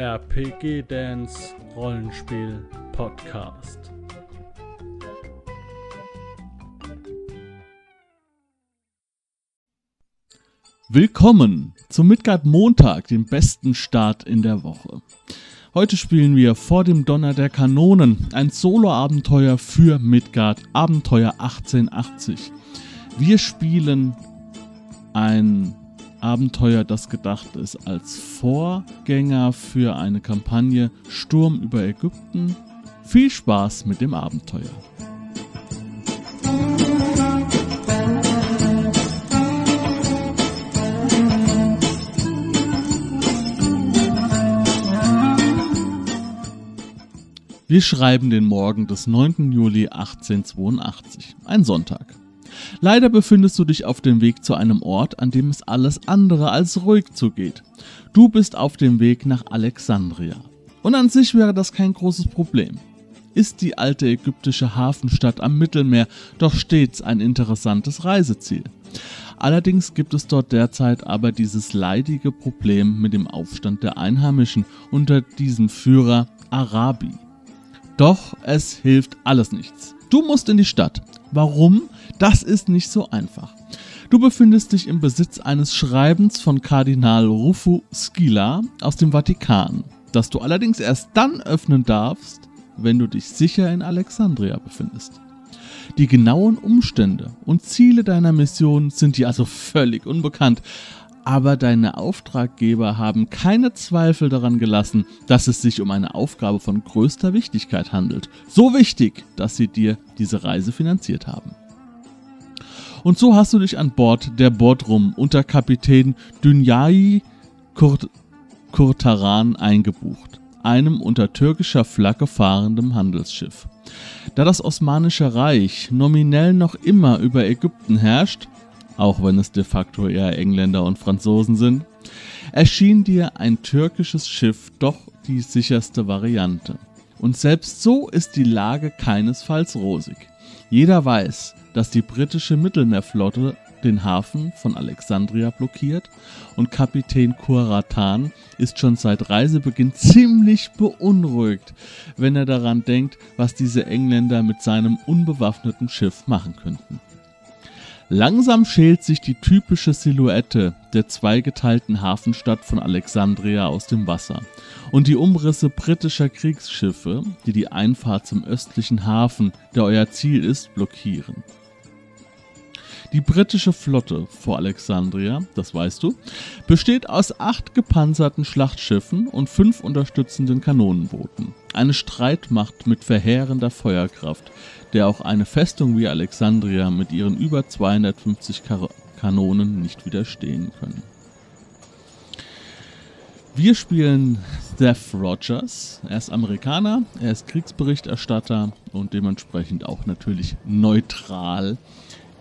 RPG Dance Rollenspiel Podcast. Willkommen zum Midgard Montag, dem besten Start in der Woche. Heute spielen wir vor dem Donner der Kanonen ein Solo-Abenteuer für Midgard, Abenteuer 1880. Wir spielen ein Abenteuer, das gedacht ist als Vorgänger für eine Kampagne Sturm über Ägypten. Viel Spaß mit dem Abenteuer. Wir schreiben den Morgen des 9. Juli 1882, ein Sonntag. Leider befindest du dich auf dem Weg zu einem Ort, an dem es alles andere als ruhig zugeht. Du bist auf dem Weg nach Alexandria. Und an sich wäre das kein großes Problem. Ist die alte ägyptische Hafenstadt am Mittelmeer doch stets ein interessantes Reiseziel. Allerdings gibt es dort derzeit aber dieses leidige Problem mit dem Aufstand der Einheimischen unter diesem Führer Arabi. Doch es hilft alles nichts. Du musst in die Stadt. Warum? Das ist nicht so einfach. Du befindest dich im Besitz eines Schreibens von Kardinal Rufo Scila aus dem Vatikan, das du allerdings erst dann öffnen darfst, wenn du dich sicher in Alexandria befindest. Die genauen Umstände und Ziele deiner Mission sind dir also völlig unbekannt, aber deine Auftraggeber haben keine Zweifel daran gelassen, dass es sich um eine Aufgabe von größter Wichtigkeit handelt. So wichtig, dass sie dir diese Reise finanziert haben. Und so hast du dich an Bord der Bordrum unter Kapitän Dünyai Kurt Kurtaran eingebucht, einem unter türkischer Flagge fahrenden Handelsschiff. Da das Osmanische Reich nominell noch immer über Ägypten herrscht, auch wenn es de facto eher Engländer und Franzosen sind, erschien dir ein türkisches Schiff doch die sicherste Variante. Und selbst so ist die Lage keinesfalls rosig. Jeder weiß, dass die britische Mittelmeerflotte den Hafen von Alexandria blockiert und Kapitän Kuratan ist schon seit Reisebeginn ziemlich beunruhigt, wenn er daran denkt, was diese Engländer mit seinem unbewaffneten Schiff machen könnten. Langsam schält sich die typische Silhouette der zweigeteilten Hafenstadt von Alexandria aus dem Wasser und die Umrisse britischer Kriegsschiffe, die die Einfahrt zum östlichen Hafen, der euer Ziel ist, blockieren. Die britische Flotte vor Alexandria, das weißt du, besteht aus acht gepanzerten Schlachtschiffen und fünf unterstützenden Kanonenbooten. Eine Streitmacht mit verheerender Feuerkraft, der auch eine Festung wie Alexandria mit ihren über 250 Kar Kanonen nicht widerstehen können. Wir spielen Seth Rogers. Er ist Amerikaner, er ist Kriegsberichterstatter und dementsprechend auch natürlich neutral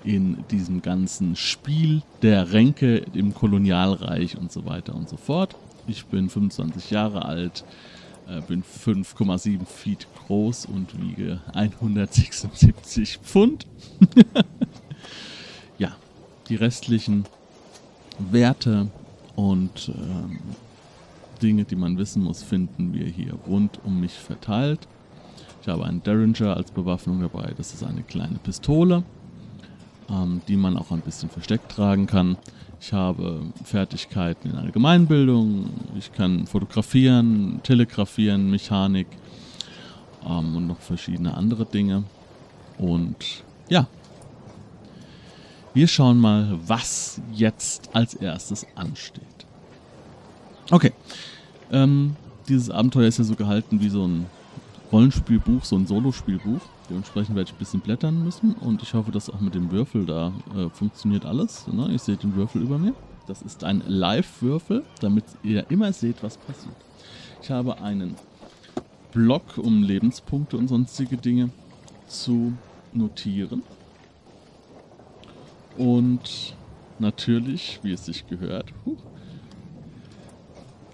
in diesem ganzen Spiel der Ränke im Kolonialreich und so weiter und so fort. Ich bin 25 Jahre alt, äh, bin 5,7 Feet groß und wiege 176 Pfund. ja, die restlichen Werte und ähm, Dinge, die man wissen muss, finden wir hier rund um mich verteilt. Ich habe einen Derringer als Bewaffnung dabei. Das ist eine kleine Pistole, ähm, die man auch ein bisschen versteckt tragen kann. Ich habe Fertigkeiten in Allgemeinbildung. Ich kann fotografieren, telegrafieren, Mechanik ähm, und noch verschiedene andere Dinge. Und ja, wir schauen mal, was jetzt als erstes ansteht. Okay, ähm, dieses Abenteuer ist ja so gehalten wie so ein Rollenspielbuch, so ein Solospielbuch. Dementsprechend werde ich ein bisschen blättern müssen und ich hoffe, dass auch mit dem Würfel da äh, funktioniert alles. Ne? Ich sehe den Würfel über mir. Das ist ein Live-Würfel, damit ihr immer seht, was passiert. Ich habe einen Block, um Lebenspunkte und sonstige Dinge zu notieren. Und natürlich, wie es sich gehört, huh,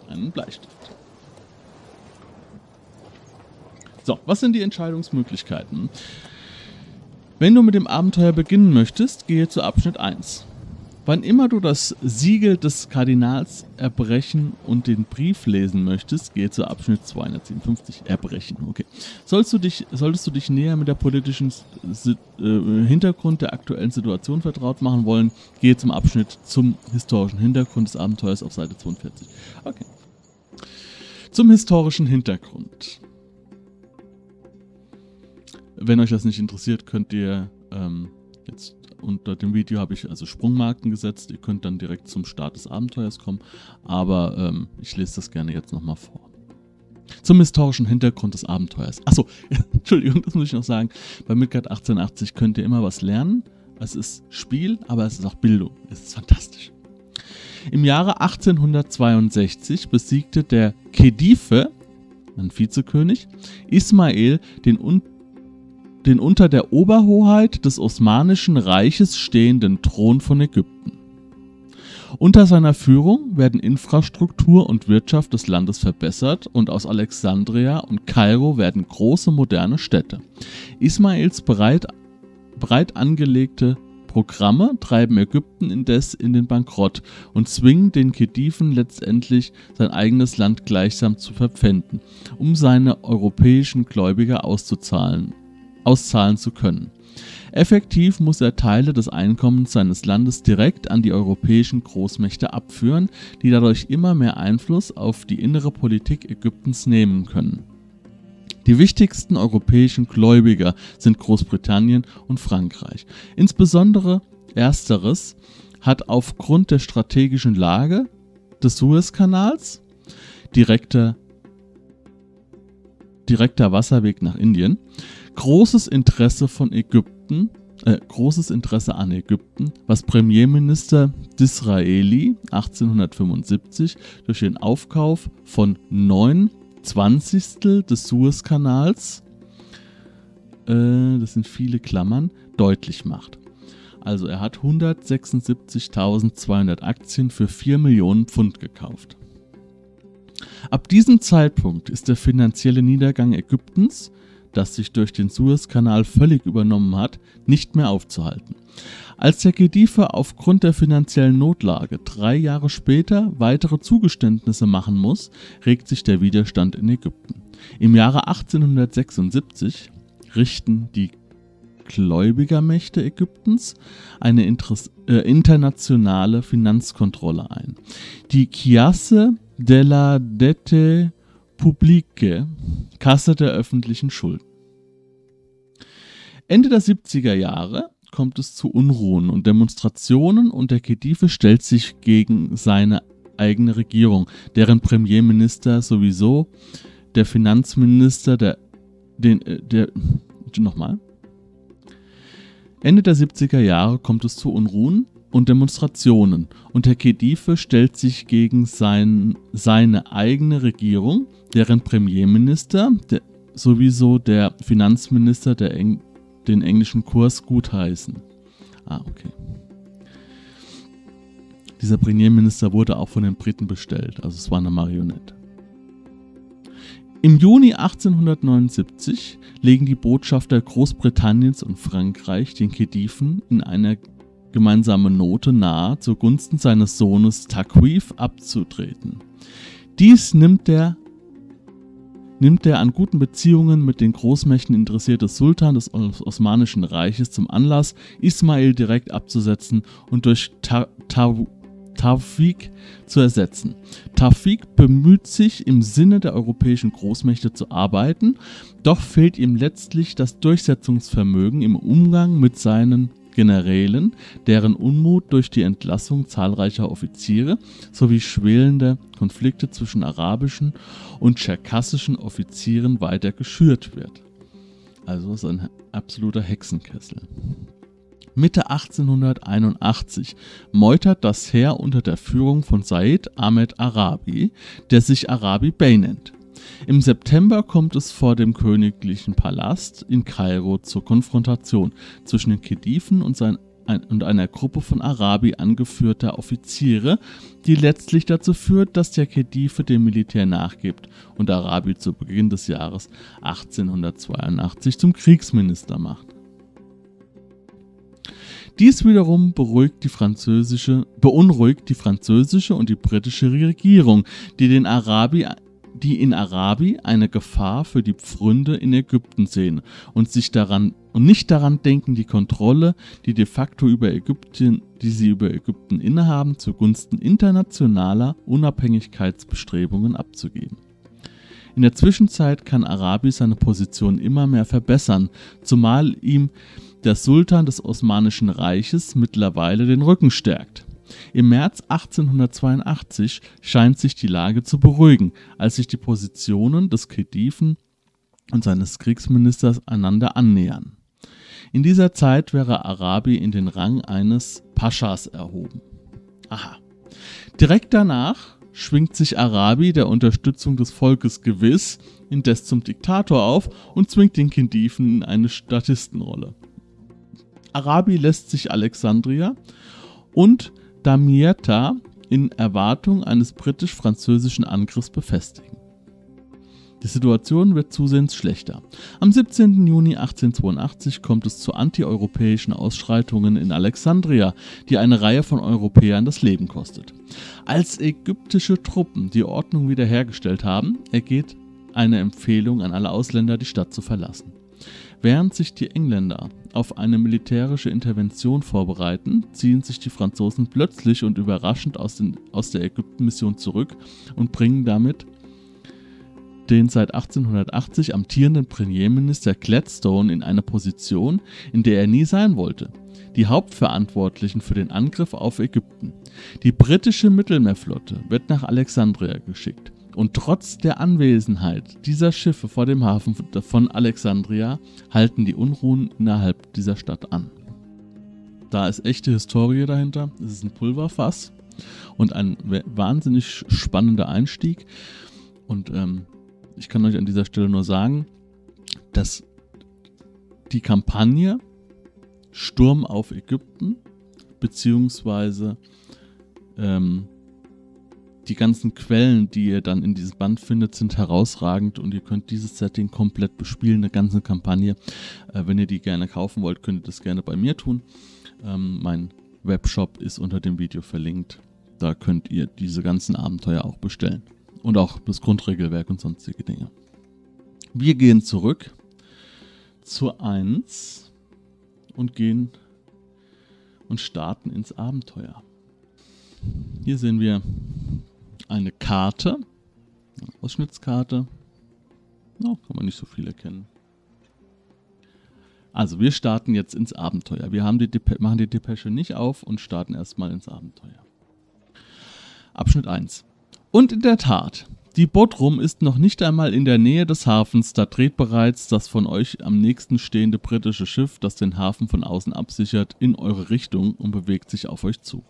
einen Bleistift. So, was sind die Entscheidungsmöglichkeiten? Wenn du mit dem Abenteuer beginnen möchtest, gehe zu Abschnitt 1. Wann immer du das Siegel des Kardinals erbrechen und den Brief lesen möchtest, gehe zu Abschnitt 257 erbrechen. Okay. Sollst du dich, solltest du dich näher mit der politischen äh, Hintergrund der aktuellen Situation vertraut machen wollen, gehe zum Abschnitt zum historischen Hintergrund des Abenteuers auf Seite 42. Okay. Zum historischen Hintergrund. Wenn euch das nicht interessiert, könnt ihr ähm, jetzt unter dem Video habe ich also Sprungmarken gesetzt. Ihr könnt dann direkt zum Start des Abenteuers kommen. Aber ähm, ich lese das gerne jetzt nochmal vor. Zum historischen Hintergrund des Abenteuers. Achso, Entschuldigung, das muss ich noch sagen. Bei Midgard 1880 könnt ihr immer was lernen. Es ist Spiel, aber es ist auch Bildung. Es ist fantastisch. Im Jahre 1862 besiegte der Khedive, ein Vizekönig, Ismail den den unter der Oberhoheit des Osmanischen Reiches stehenden Thron von Ägypten. Unter seiner Führung werden Infrastruktur und Wirtschaft des Landes verbessert und aus Alexandria und Kairo werden große moderne Städte. Ismails breit, breit angelegte Programme treiben Ägypten indes in den Bankrott und zwingen den Khediven letztendlich sein eigenes Land gleichsam zu verpfänden, um seine europäischen Gläubiger auszuzahlen auszahlen zu können. Effektiv muss er Teile des Einkommens seines Landes direkt an die europäischen Großmächte abführen, die dadurch immer mehr Einfluss auf die innere Politik Ägyptens nehmen können. Die wichtigsten europäischen Gläubiger sind Großbritannien und Frankreich. Insbesondere ersteres hat aufgrund der strategischen Lage des Suezkanals direkter, direkter Wasserweg nach Indien großes Interesse von Ägypten, äh, großes Interesse an Ägypten, was Premierminister Disraeli 1875 durch den Aufkauf von 9 Zwanzigstel des Suezkanals, äh, das sind viele Klammern, deutlich macht. Also er hat 176.200 Aktien für 4 Millionen Pfund gekauft. Ab diesem Zeitpunkt ist der finanzielle Niedergang Ägyptens das sich durch den Suezkanal völlig übernommen hat, nicht mehr aufzuhalten. Als der Khedive aufgrund der finanziellen Notlage drei Jahre später weitere Zugeständnisse machen muss, regt sich der Widerstand in Ägypten. Im Jahre 1876 richten die Gläubigermächte Ägyptens eine Interess äh, internationale Finanzkontrolle ein. Die Chiasse della Dette Publique, Kasse der öffentlichen Schulden. Ende der 70er Jahre kommt es zu Unruhen und Demonstrationen und der Khedive stellt sich gegen seine eigene Regierung, deren Premierminister sowieso, der Finanzminister, der, den, äh, der, nochmal. Ende der 70er Jahre kommt es zu Unruhen und Demonstrationen und der Khedive stellt sich gegen sein, seine eigene Regierung, deren Premierminister der, sowieso der Finanzminister der Eng, den englischen Kurs gutheißen. Ah, okay. Dieser Premierminister wurde auch von den Briten bestellt, also es war eine Marionette. Im Juni 1879 legen die Botschafter Großbritanniens und Frankreich den Khediven in einer gemeinsame Note nahe, zugunsten seines Sohnes Takwif abzutreten. Dies nimmt der nimmt der an guten Beziehungen mit den Großmächten interessierte Sultan des Osmanischen Reiches zum Anlass, Ismail direkt abzusetzen und durch Ta Ta Tawfik zu ersetzen. Tawfik bemüht sich im Sinne der europäischen Großmächte zu arbeiten, doch fehlt ihm letztlich das Durchsetzungsvermögen im Umgang mit seinen Generälen, deren Unmut durch die Entlassung zahlreicher Offiziere sowie schwelende Konflikte zwischen arabischen und tscherkassischen Offizieren weiter geschürt wird. Also ist ein absoluter Hexenkessel. Mitte 1881 meutert das Heer unter der Führung von Said Ahmed Arabi, der sich Arabi Bey nennt. Im September kommt es vor dem königlichen Palast in Kairo zur Konfrontation zwischen den Khediven und, sein, ein, und einer Gruppe von Arabi angeführter Offiziere, die letztlich dazu führt, dass der Khedive dem Militär nachgibt und Arabi zu Beginn des Jahres 1882 zum Kriegsminister macht. Dies wiederum beruhigt die französische, beunruhigt die französische und die britische Regierung, die, den Arabi, die in Arabi eine Gefahr für die Pfründe in Ägypten sehen und sich daran und nicht daran denken, die Kontrolle, die de facto über Ägypten, die sie über Ägypten innehaben, zugunsten internationaler Unabhängigkeitsbestrebungen abzugeben. In der Zwischenzeit kann Arabi seine Position immer mehr verbessern, zumal ihm der Sultan des Osmanischen Reiches mittlerweile den Rücken stärkt. Im März 1882 scheint sich die Lage zu beruhigen, als sich die Positionen des Khediven und seines Kriegsministers einander annähern. In dieser Zeit wäre Arabi in den Rang eines Paschas erhoben. Aha. Direkt danach schwingt sich Arabi der Unterstützung des Volkes gewiss indes zum Diktator auf und zwingt den Khediven in eine Statistenrolle. Arabi lässt sich Alexandria und Damietta in Erwartung eines britisch-französischen Angriffs befestigen. Die Situation wird zusehends schlechter. Am 17. Juni 1882 kommt es zu antieuropäischen Ausschreitungen in Alexandria, die eine Reihe von Europäern das Leben kostet. Als ägyptische Truppen die Ordnung wiederhergestellt haben, ergeht eine Empfehlung an alle Ausländer, die Stadt zu verlassen. Während sich die Engländer auf eine militärische Intervention vorbereiten, ziehen sich die Franzosen plötzlich und überraschend aus, den, aus der Ägypten-Mission zurück und bringen damit den seit 1880 amtierenden Premierminister Gladstone in eine Position, in der er nie sein wollte. Die Hauptverantwortlichen für den Angriff auf Ägypten. Die britische Mittelmeerflotte wird nach Alexandria geschickt. Und trotz der Anwesenheit dieser Schiffe vor dem Hafen von Alexandria halten die Unruhen innerhalb dieser Stadt an. Da ist echte Historie dahinter. Es ist ein Pulverfass und ein wahnsinnig spannender Einstieg. Und ähm, ich kann euch an dieser Stelle nur sagen, dass die Kampagne Sturm auf Ägypten beziehungsweise ähm, die ganzen Quellen, die ihr dann in diesem Band findet, sind herausragend und ihr könnt dieses Setting komplett bespielen, eine ganze Kampagne. Äh, wenn ihr die gerne kaufen wollt, könnt ihr das gerne bei mir tun. Ähm, mein Webshop ist unter dem Video verlinkt. Da könnt ihr diese ganzen Abenteuer auch bestellen. Und auch das Grundregelwerk und sonstige Dinge. Wir gehen zurück zur 1 und gehen und starten ins Abenteuer. Hier sehen wir eine Karte, Ausschnittskarte. No, kann man nicht so viel erkennen. Also, wir starten jetzt ins Abenteuer. Wir haben die machen die Depesche nicht auf und starten erstmal ins Abenteuer. Abschnitt 1. Und in der Tat, die Bodrum ist noch nicht einmal in der Nähe des Hafens, da dreht bereits das von euch am nächsten stehende britische Schiff, das den Hafen von außen absichert, in eure Richtung und bewegt sich auf euch zu.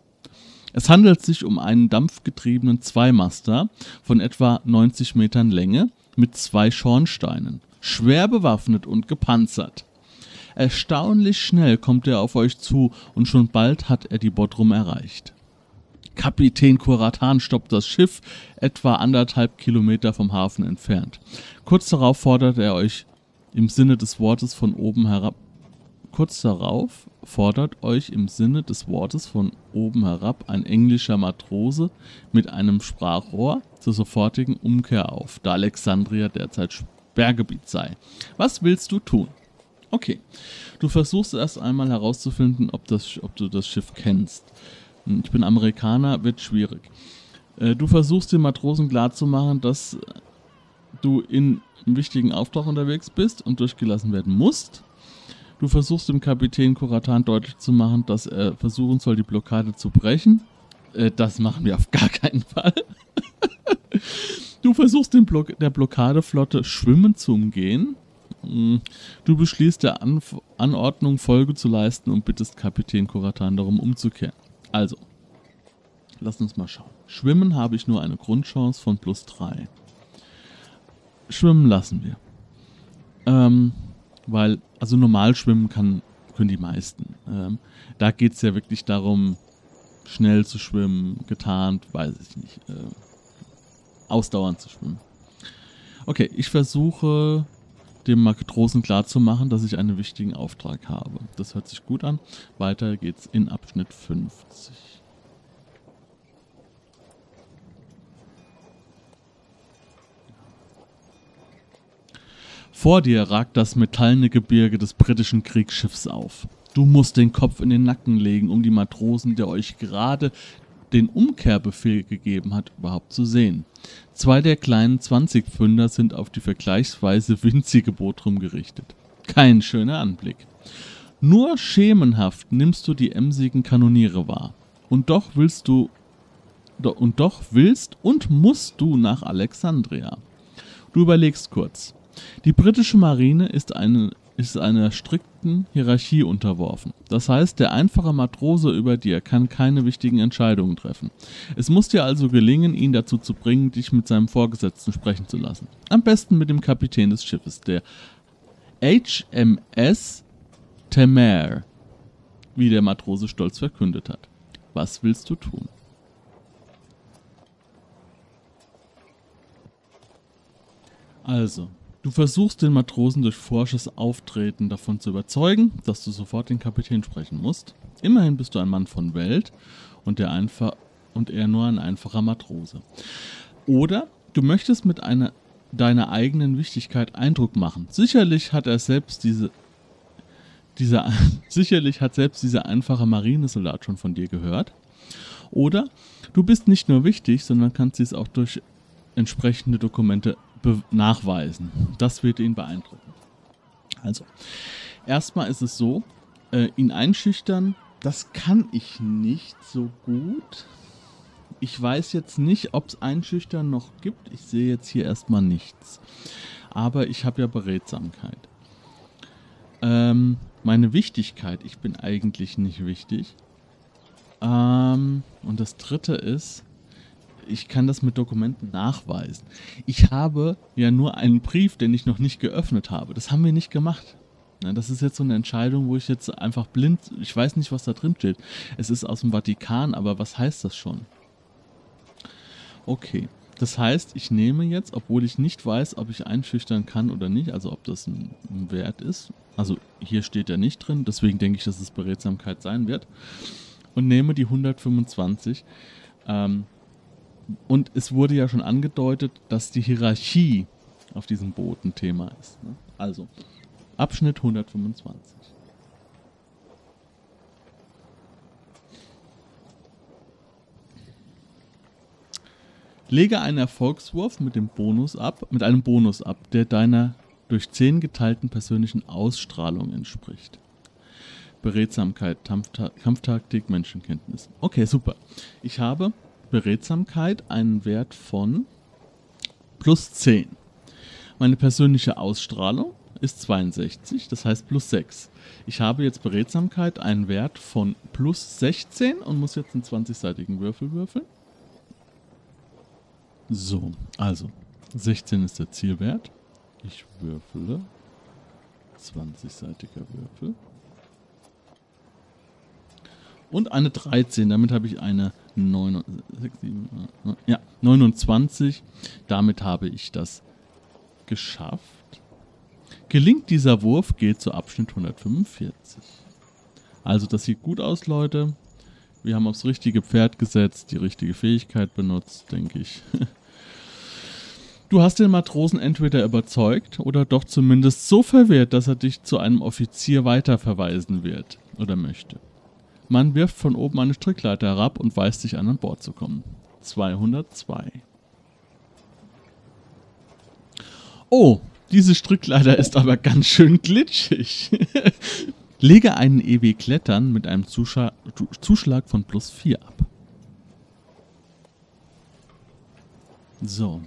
Es handelt sich um einen dampfgetriebenen Zweimaster von etwa 90 Metern Länge mit zwei Schornsteinen, schwer bewaffnet und gepanzert. Erstaunlich schnell kommt er auf euch zu und schon bald hat er die Bodrum erreicht. Kapitän Kuratan stoppt das Schiff etwa anderthalb Kilometer vom Hafen entfernt. Kurz darauf fordert er euch im Sinne des Wortes von oben herab Kurz darauf fordert euch im Sinne des Wortes von oben herab ein englischer Matrose mit einem Sprachrohr zur sofortigen Umkehr auf, da Alexandria derzeit Sperrgebiet sei. Was willst du tun? Okay, du versuchst erst einmal herauszufinden, ob, das, ob du das Schiff kennst. Hm, ich bin Amerikaner, wird schwierig. Äh, du versuchst den Matrosen klarzumachen, dass du in einem wichtigen Auftrag unterwegs bist und durchgelassen werden musst Du versuchst dem Kapitän Kuratan deutlich zu machen, dass er versuchen soll, die Blockade zu brechen. Äh, das machen wir auf gar keinen Fall. du versuchst den Block der Blockadeflotte Schwimmen zu umgehen. Mm, du beschließt der An Anordnung Folge zu leisten und bittest Kapitän Kuratan darum umzukehren. Also, lass uns mal schauen. Schwimmen habe ich nur eine Grundchance von plus 3. Schwimmen lassen wir. Ähm, weil, also normal schwimmen kann, können die meisten. Ähm, da geht es ja wirklich darum, schnell zu schwimmen, getarnt, weiß ich nicht, äh, ausdauernd zu schwimmen. Okay, ich versuche dem Matrosen klarzumachen, dass ich einen wichtigen Auftrag habe. Das hört sich gut an. Weiter geht's in Abschnitt 50. Vor dir ragt das metallene Gebirge des britischen Kriegsschiffs auf. Du musst den Kopf in den Nacken legen, um die Matrosen, der euch gerade den Umkehrbefehl gegeben hat, überhaupt zu sehen. Zwei der kleinen 20-Pfünder sind auf die vergleichsweise winzige Bootrum gerichtet. Kein schöner Anblick. Nur schemenhaft nimmst du die emsigen Kanoniere wahr. Und doch willst du und doch willst und musst du nach Alexandria. Du überlegst kurz. Die britische Marine ist eine ist einer strikten Hierarchie unterworfen. Das heißt, der einfache Matrose über dir kann keine wichtigen Entscheidungen treffen. Es muss dir also gelingen, ihn dazu zu bringen, dich mit seinem Vorgesetzten sprechen zu lassen. Am besten mit dem Kapitän des Schiffes, der HMS Temer, wie der Matrose stolz verkündet hat. Was willst du tun? Also, Du versuchst den Matrosen durch forsches Auftreten davon zu überzeugen, dass du sofort den Kapitän sprechen musst. Immerhin bist du ein Mann von Welt und, der einfach, und er nur ein einfacher Matrose. Oder du möchtest mit einer, deiner eigenen Wichtigkeit Eindruck machen. Sicherlich hat er selbst diese dieser, sicherlich hat selbst dieser einfache Marinesoldat schon von dir gehört. Oder du bist nicht nur wichtig, sondern kannst dies auch durch entsprechende Dokumente nachweisen. Das wird ihn beeindrucken. Also, erstmal ist es so, äh, ihn einschüchtern, das kann ich nicht so gut. Ich weiß jetzt nicht, ob es Einschüchtern noch gibt. Ich sehe jetzt hier erstmal nichts. Aber ich habe ja Beredsamkeit. Ähm, meine Wichtigkeit, ich bin eigentlich nicht wichtig. Ähm, und das dritte ist, ich kann das mit Dokumenten nachweisen. Ich habe ja nur einen Brief, den ich noch nicht geöffnet habe. Das haben wir nicht gemacht. Das ist jetzt so eine Entscheidung, wo ich jetzt einfach blind, ich weiß nicht, was da drin steht. Es ist aus dem Vatikan, aber was heißt das schon? Okay, das heißt, ich nehme jetzt, obwohl ich nicht weiß, ob ich einschüchtern kann oder nicht, also ob das ein, Wert ist. Also hier steht ja nicht drin, deswegen denke ich, dass es Beredsamkeit sein wird. Und nehme die 125. Ähm, und es wurde ja schon angedeutet, dass die Hierarchie auf diesem Boot ein Thema ist. Ne? Also, Abschnitt 125. Lege einen Erfolgswurf mit dem Bonus ab, mit einem Bonus ab, der deiner durch 10 geteilten persönlichen Ausstrahlung entspricht. Beredsamkeit, Kampftaktik, Menschenkenntnis. Okay, super. Ich habe Beredsamkeit einen Wert von plus 10. Meine persönliche Ausstrahlung ist 62, das heißt plus 6. Ich habe jetzt Beredsamkeit einen Wert von plus 16 und muss jetzt einen 20-seitigen Würfel würfeln. So, also 16 ist der Zielwert. Ich würfele 20-seitiger Würfel. Und eine 13, damit habe ich eine 9, 6, 7, ja, 29. Damit habe ich das geschafft. Gelingt dieser Wurf, geht zu Abschnitt 145. Also das sieht gut aus, Leute. Wir haben aufs richtige Pferd gesetzt, die richtige Fähigkeit benutzt, denke ich. Du hast den Matrosen entweder überzeugt oder doch zumindest so verwehrt, dass er dich zu einem Offizier weiterverweisen wird oder möchte. Man wirft von oben eine Strickleiter herab und weist sich an, an Bord zu kommen. 202. Oh, diese Strickleiter ist aber ganz schön glitschig. Lege einen EW Klettern mit einem Zuschlag, Zuschlag von plus 4 ab. So.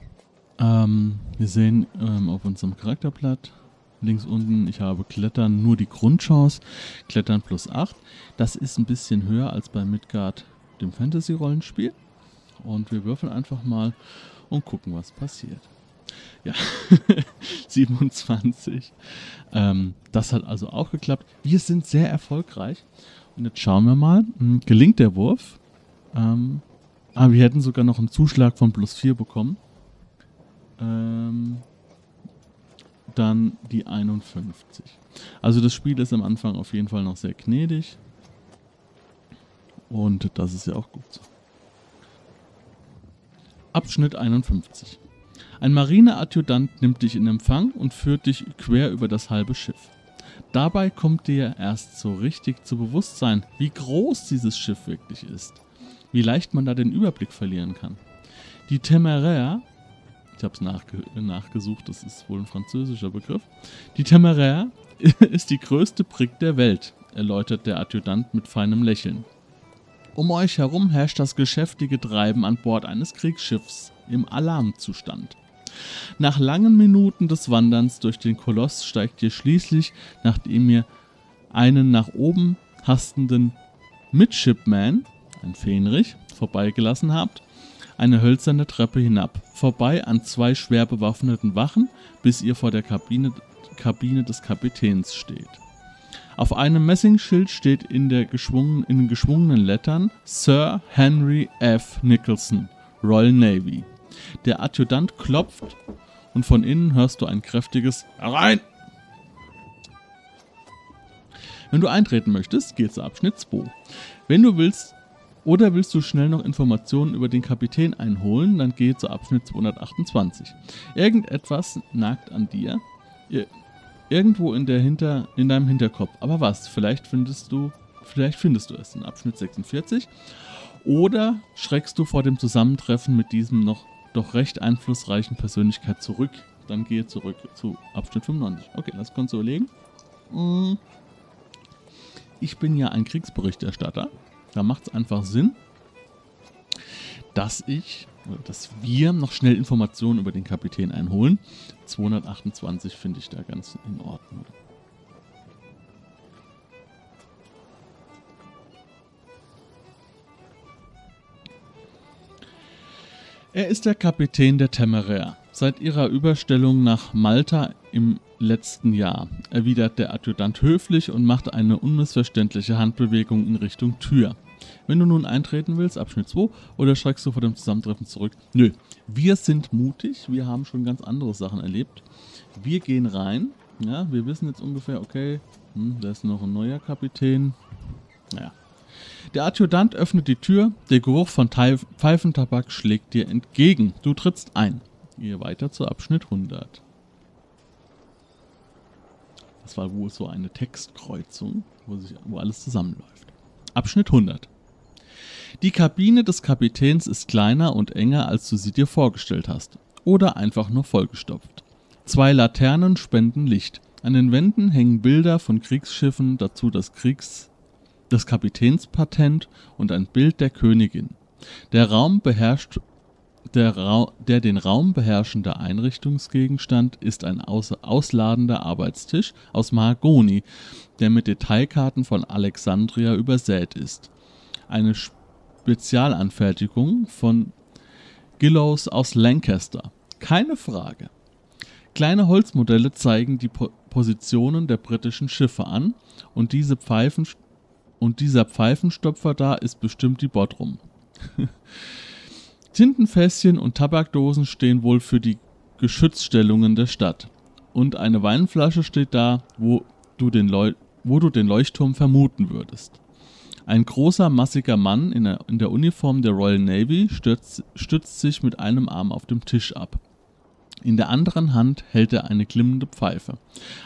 Ähm, wir sehen ähm, auf unserem Charakterblatt links unten, ich habe Klettern nur die Grundchance, Klettern plus 8. Das ist ein bisschen höher als bei Midgard, dem Fantasy-Rollenspiel. Und wir würfeln einfach mal und gucken, was passiert. Ja, 27. Ähm, das hat also auch geklappt. Wir sind sehr erfolgreich. Und jetzt schauen wir mal, hm, gelingt der Wurf? Ähm, ah, wir hätten sogar noch einen Zuschlag von plus 4 bekommen. Ähm, dann die 51. Also das Spiel ist am Anfang auf jeden Fall noch sehr gnädig. Und das ist ja auch gut so. Abschnitt 51. Ein Marineadjutant nimmt dich in Empfang und führt dich quer über das halbe Schiff. Dabei kommt dir erst so richtig zu Bewusstsein, wie groß dieses Schiff wirklich ist. Wie leicht man da den Überblick verlieren kann. Die Temeraire, ich habe es nachge nachgesucht, das ist wohl ein französischer Begriff. Die Temeraire ist die größte Brick der Welt, erläutert der Adjutant mit feinem Lächeln. Um euch herum herrscht das geschäftige Treiben an Bord eines Kriegsschiffs im Alarmzustand. Nach langen Minuten des Wanderns durch den Koloss steigt ihr schließlich, nachdem ihr einen nach oben hastenden Midshipman, ein Fähnrich, vorbeigelassen habt, eine hölzerne Treppe hinab, vorbei an zwei schwer bewaffneten Wachen, bis ihr vor der Kabine, Kabine des Kapitäns steht. Auf einem Messingschild steht in, der geschwungen, in geschwungenen Lettern Sir Henry F. Nicholson, Royal Navy. Der Adjutant klopft und von innen hörst du ein kräftiges Herein! Wenn du eintreten möchtest, geh zu Abschnitt 2. Wenn du willst oder willst du schnell noch Informationen über den Kapitän einholen, dann geh zu Abschnitt 228. Irgendetwas nagt an dir. Irgendwo in, der Hinter, in deinem Hinterkopf. Aber was? Vielleicht findest du, vielleicht findest du es in Abschnitt 46. Oder schreckst du vor dem Zusammentreffen mit diesem noch doch recht einflussreichen Persönlichkeit zurück. Dann gehe zurück zu Abschnitt 95. Okay, lass uns überlegen. Hm. Ich bin ja ein Kriegsberichterstatter. Da macht es einfach Sinn, dass ich, dass wir noch schnell Informationen über den Kapitän einholen. 228 finde ich da ganz in Ordnung. Er ist der Kapitän der Temeraire. Seit ihrer Überstellung nach Malta im letzten Jahr, erwidert der Adjutant höflich und macht eine unmissverständliche Handbewegung in Richtung Tür. Wenn du nun eintreten willst, Abschnitt 2, oder schreckst du vor dem Zusammentreffen zurück? Nö, wir sind mutig, wir haben schon ganz andere Sachen erlebt. Wir gehen rein, ja, wir wissen jetzt ungefähr, okay, hm, da ist noch ein neuer Kapitän. Naja, der Adjutant öffnet die Tür, der Geruch von Pfeifentabak schlägt dir entgegen. Du trittst ein. Gehe weiter zu Abschnitt 100. Das war wohl so eine Textkreuzung, wo, sich, wo alles zusammenläuft. Abschnitt 100. Die Kabine des Kapitäns ist kleiner und enger, als du sie dir vorgestellt hast. Oder einfach nur vollgestopft. Zwei Laternen spenden Licht. An den Wänden hängen Bilder von Kriegsschiffen, dazu das Kriegs das Kapitänspatent und ein Bild der Königin. Der Raum beherrscht der, der, den Raum beherrschende Einrichtungsgegenstand ist ein aus ausladender Arbeitstisch aus Mahagoni, der mit Detailkarten von Alexandria übersät ist. Eine Spezialanfertigung von Gillows aus Lancaster. Keine Frage. Kleine Holzmodelle zeigen die po Positionen der britischen Schiffe an und diese Pfeifen und dieser Pfeifenstopfer da ist bestimmt die Bodrum. Tintenfässchen und Tabakdosen stehen wohl für die Geschützstellungen der Stadt. Und eine Weinflasche steht da, wo du den, Leu wo du den Leuchtturm vermuten würdest. Ein großer, massiger Mann in der, in der Uniform der Royal Navy stützt, stützt sich mit einem Arm auf dem Tisch ab. In der anderen Hand hält er eine glimmende Pfeife.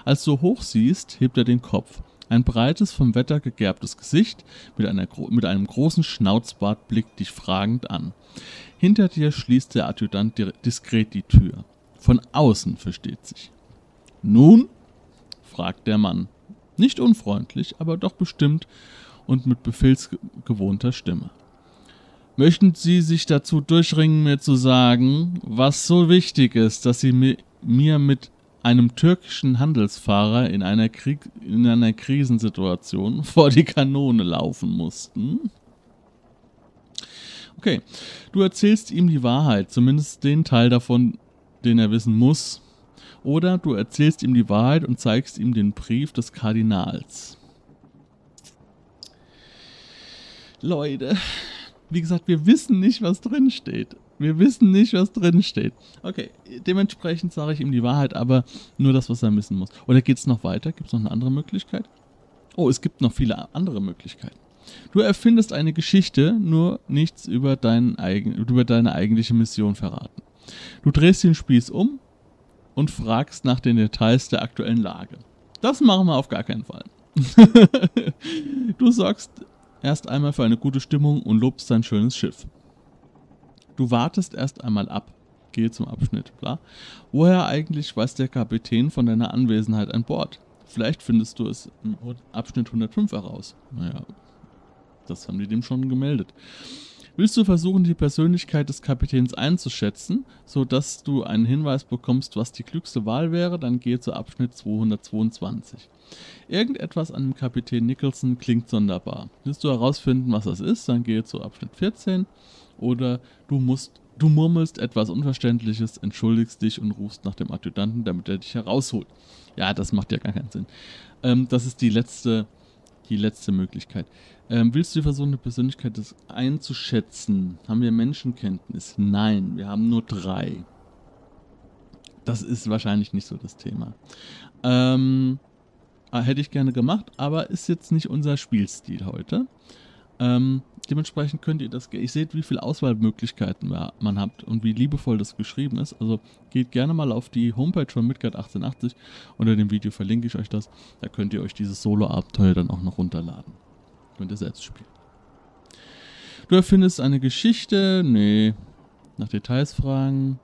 Als du hoch siehst, hebt er den Kopf. Ein breites, vom Wetter gegerbtes Gesicht mit, einer, mit einem großen Schnauzbart blickt dich fragend an. Hinter dir schließt der Adjutant diskret die Tür. Von außen versteht sich. Nun? fragt der Mann. Nicht unfreundlich, aber doch bestimmt und mit befehlsgewohnter Stimme. Möchten Sie sich dazu durchringen, mir zu sagen, was so wichtig ist, dass Sie mir mit einem türkischen Handelsfahrer in einer, Krieg in einer Krisensituation vor die Kanone laufen mussten. Okay, du erzählst ihm die Wahrheit, zumindest den Teil davon, den er wissen muss. Oder du erzählst ihm die Wahrheit und zeigst ihm den Brief des Kardinals. Leute, wie gesagt, wir wissen nicht, was drin steht Wir wissen nicht, was drin steht. Okay, dementsprechend sage ich ihm die Wahrheit, aber nur das, was er wissen muss. Oder geht es noch weiter? Gibt es noch eine andere Möglichkeit? Oh, es gibt noch viele andere Möglichkeiten. Du erfindest eine Geschichte, nur nichts über, dein eigen, über deine eigentliche Mission verraten. Du drehst den Spieß um und fragst nach den Details der aktuellen Lage. Das machen wir auf gar keinen Fall. du sorgst erst einmal für eine gute Stimmung und lobst dein schönes Schiff. Du wartest erst einmal ab. Gehe zum Abschnitt, bla. Woher eigentlich weiß der Kapitän von deiner Anwesenheit an Bord? Vielleicht findest du es im Abschnitt 105 heraus. Naja, das haben die dem schon gemeldet. Willst du versuchen, die Persönlichkeit des Kapitäns einzuschätzen, sodass du einen Hinweis bekommst, was die klügste Wahl wäre, dann gehe zu Abschnitt 222. Irgendetwas an dem Kapitän Nicholson klingt sonderbar. Willst du herausfinden, was das ist, dann gehe zu Abschnitt 14. Oder du musst, du murmelst etwas Unverständliches, entschuldigst dich und rufst nach dem Adjutanten, damit er dich herausholt. Ja, das macht ja gar keinen Sinn. Ähm, das ist die letzte, die letzte Möglichkeit. Ähm, willst du versuchen, eine Persönlichkeit einzuschätzen? Haben wir Menschenkenntnis? Nein, wir haben nur drei. Das ist wahrscheinlich nicht so das Thema. Ähm, äh, hätte ich gerne gemacht, aber ist jetzt nicht unser Spielstil heute. Ähm, dementsprechend könnt ihr das, ihr seht, wie viele Auswahlmöglichkeiten man hat und wie liebevoll das geschrieben ist. Also geht gerne mal auf die Homepage von Midgard 1880. Unter dem Video verlinke ich euch das. Da könnt ihr euch dieses Solo-Abenteuer dann auch noch runterladen. Könnt ihr selbst spielen. Du erfindest eine Geschichte. Nee. Nach Details fragen.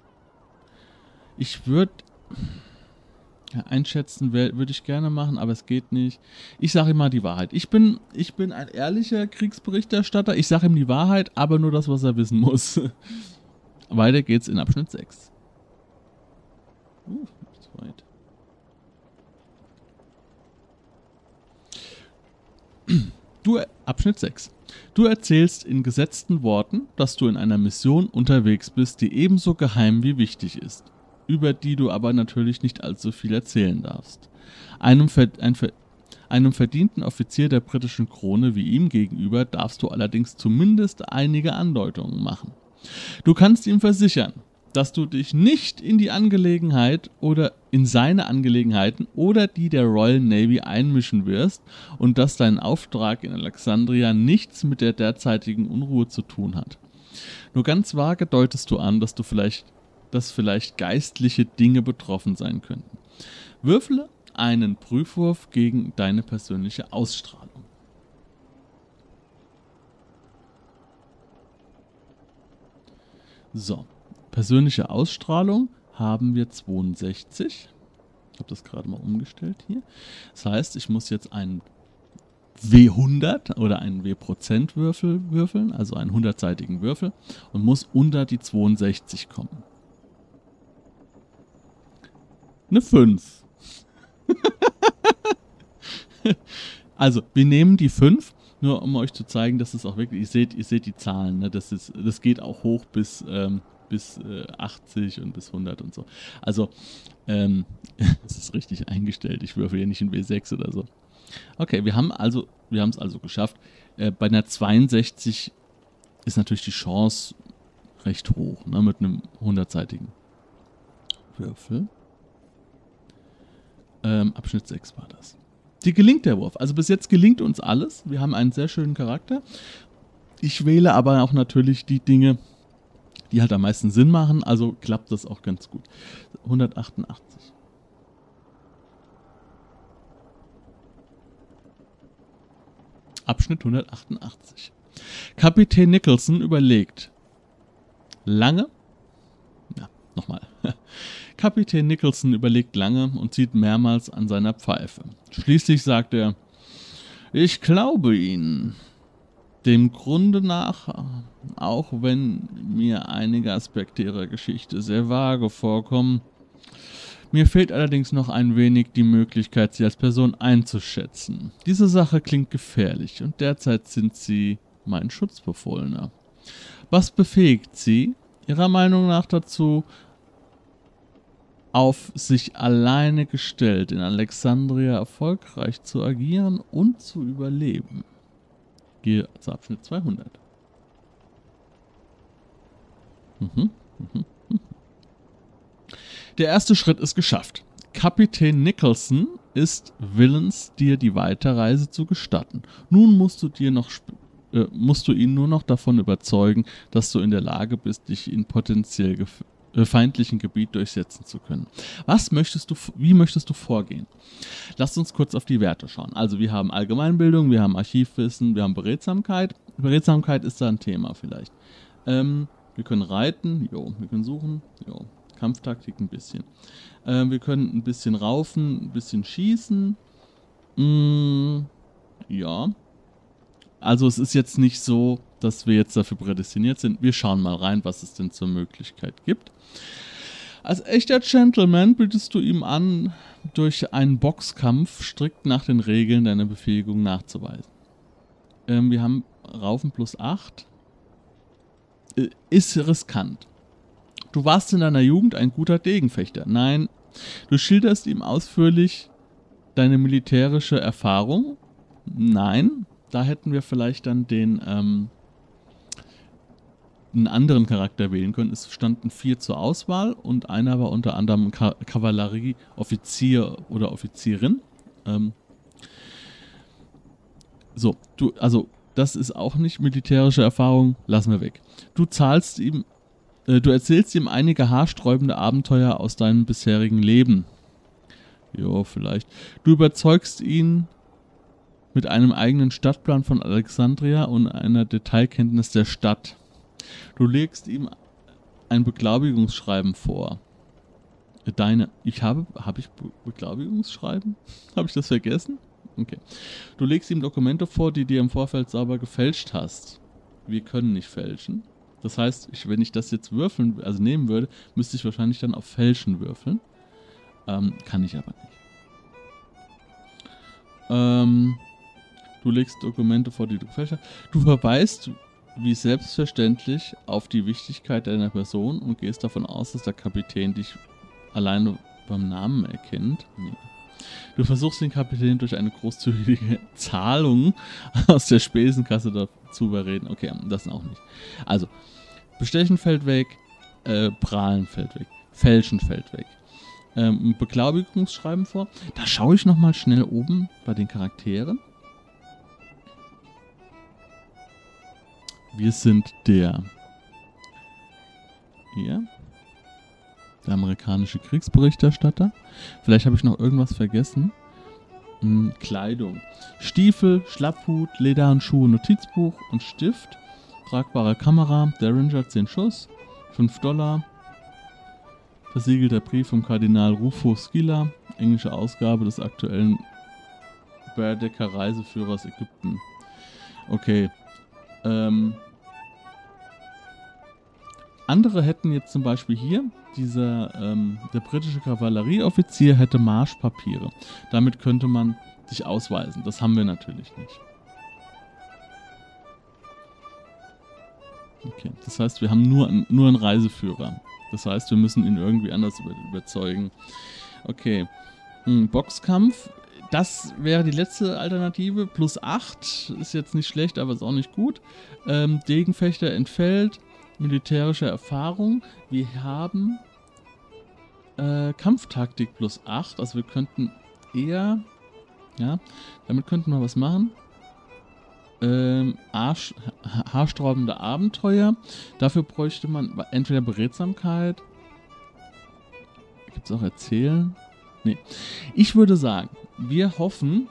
Ich würde ja, einschätzen würde ich gerne machen, aber es geht nicht. Ich sage ihm mal die Wahrheit. Ich bin, ich bin ein ehrlicher Kriegsberichterstatter. Ich sage ihm die Wahrheit, aber nur das, was er wissen muss. Weiter geht's in Abschnitt 6. Uh, zu weit. Du, Abschnitt 6. Du erzählst in gesetzten Worten, dass du in einer Mission unterwegs bist, die ebenso geheim wie wichtig ist über die du aber natürlich nicht allzu viel erzählen darfst. Einem, ein, einem verdienten Offizier der britischen Krone wie ihm gegenüber darfst du allerdings zumindest einige Andeutungen machen. Du kannst ihm versichern, dass du dich nicht in die Angelegenheit oder in seine Angelegenheiten oder die der Royal Navy einmischen wirst und dass dein Auftrag in Alexandria nichts mit der derzeitigen Unruhe zu tun hat. Nur ganz vage deutest du an, dass du vielleicht dass vielleicht geistliche Dinge betroffen sein könnten. Würfle einen Prüfwurf gegen deine persönliche Ausstrahlung. So, persönliche Ausstrahlung haben wir 62. Ich habe das gerade mal umgestellt hier. Das heißt, ich muss jetzt einen W100 oder einen W-Prozent-Würfel würfeln, also einen 100-seitigen Würfel und muss unter die 62 kommen. Eine 5. also, wir nehmen die 5, nur um euch zu zeigen, dass es auch wirklich, ihr seht, ihr seht die Zahlen, ne? das, ist, das geht auch hoch bis, ähm, bis äh, 80 und bis 100 und so. Also, ähm, das ist richtig eingestellt. Ich würfel hier nicht in W6 oder so. Okay, wir haben also, wir haben es also geschafft. Äh, bei einer 62 ist natürlich die Chance recht hoch, ne, mit einem 100-seitigen Würfel. Ähm, Abschnitt 6 war das. Die gelingt der Wurf. Also bis jetzt gelingt uns alles. Wir haben einen sehr schönen Charakter. Ich wähle aber auch natürlich die Dinge, die halt am meisten Sinn machen. Also klappt das auch ganz gut. 188. Abschnitt 188. Kapitän Nicholson überlegt. Lange? Nochmal. Kapitän Nicholson überlegt lange und zieht mehrmals an seiner Pfeife. Schließlich sagt er, ich glaube Ihnen. Dem Grunde nach, auch wenn mir einige Aspekte Ihrer Geschichte sehr vage vorkommen, mir fehlt allerdings noch ein wenig die Möglichkeit, Sie als Person einzuschätzen. Diese Sache klingt gefährlich und derzeit sind Sie mein Schutzbefohlener. Was befähigt Sie, Ihrer Meinung nach dazu, auf sich alleine gestellt, in Alexandria erfolgreich zu agieren und zu überleben. Gehe zu Abschnitt 200. Mhm. Mhm. Der erste Schritt ist geschafft. Kapitän Nicholson ist willens, dir die Weiterreise zu gestatten. Nun musst du dir noch äh, musst du ihn nur noch davon überzeugen, dass du in der Lage bist, dich in potenziell äh, feindlichen Gebiet durchsetzen zu können. Was möchtest du, wie möchtest du vorgehen? Lass uns kurz auf die Werte schauen. Also wir haben Allgemeinbildung, wir haben Archivwissen, wir haben Beredsamkeit. Beredsamkeit ist da ein Thema vielleicht. Ähm, wir können reiten, jo, wir können suchen, jo, Kampftaktik ein bisschen. Äh, wir können ein bisschen raufen, ein bisschen schießen. Mm, ja. Also es ist jetzt nicht so, dass wir jetzt dafür prädestiniert sind. Wir schauen mal rein, was es denn zur Möglichkeit gibt. Als echter Gentleman bietest du ihm an, durch einen Boxkampf strikt nach den Regeln deiner Befähigung nachzuweisen. Ähm, wir haben Raufen plus 8. Äh, ist riskant. Du warst in deiner Jugend ein guter Degenfechter. Nein, du schilderst ihm ausführlich deine militärische Erfahrung. Nein, da hätten wir vielleicht dann den ähm, einen anderen Charakter wählen können. Es standen vier zur Auswahl und einer war unter anderem Ka Kavallerieoffizier oder Offizierin. Ähm, so, du, also das ist auch nicht militärische Erfahrung, lassen wir weg. Du zahlst ihm äh, du erzählst ihm einige haarsträubende Abenteuer aus deinem bisherigen Leben. Jo, vielleicht. Du überzeugst ihn mit einem eigenen Stadtplan von Alexandria und einer Detailkenntnis der Stadt. Du legst ihm ein Beglaubigungsschreiben vor. Deine, ich habe, habe ich Beglaubigungsschreiben? habe ich das vergessen? Okay. Du legst ihm Dokumente vor, die dir im Vorfeld sauber gefälscht hast. Wir können nicht fälschen. Das heißt, ich, wenn ich das jetzt würfeln, also nehmen würde, müsste ich wahrscheinlich dann auf Fälschen würfeln. Ähm, kann ich aber nicht. Ähm, du legst Dokumente vor, die du gefälscht hast. Du verweist wie selbstverständlich auf die Wichtigkeit deiner Person und gehst davon aus, dass der Kapitän dich alleine beim Namen erkennt. Nee. Du versuchst den Kapitän durch eine großzügige Zahlung aus der Spesenkasse dazu überreden. Okay, das auch nicht. Also, Bestechen fällt weg, äh, Prahlen fällt weg, Fälschen fällt weg. Ähm, Beglaubigungsschreiben vor. Da schaue ich nochmal schnell oben bei den Charakteren. Wir sind der hier der amerikanische Kriegsberichterstatter. Vielleicht habe ich noch irgendwas vergessen. Hm, Kleidung. Stiefel, Schlapphut, Lederhandschuhe, Notizbuch und Stift. Tragbare Kamera, Derringer 10 Schuss, 5 Dollar. Versiegelter Brief vom Kardinal Rufo Skilla, englische Ausgabe des aktuellen Berdecker Reiseführers Ägypten. Okay. Ähm, andere hätten jetzt zum Beispiel hier, dieser, ähm, der britische Kavallerieoffizier hätte Marschpapiere. Damit könnte man sich ausweisen. Das haben wir natürlich nicht. Okay, das heißt, wir haben nur, nur einen Reiseführer. Das heißt, wir müssen ihn irgendwie anders über, überzeugen. Okay. Hm, Boxkampf. Das wäre die letzte Alternative. Plus 8 ist jetzt nicht schlecht, aber ist auch nicht gut. Ähm, Degenfechter entfällt militärische Erfahrung. Wir haben äh, Kampftaktik plus 8. Also wir könnten eher, ja, damit könnten wir was machen. Ähm, Arsch, haarsträubende Abenteuer. Dafür bräuchte man entweder Beredsamkeit. Gibt es auch Erzählen? Nee. Ich würde sagen, wir hoffen,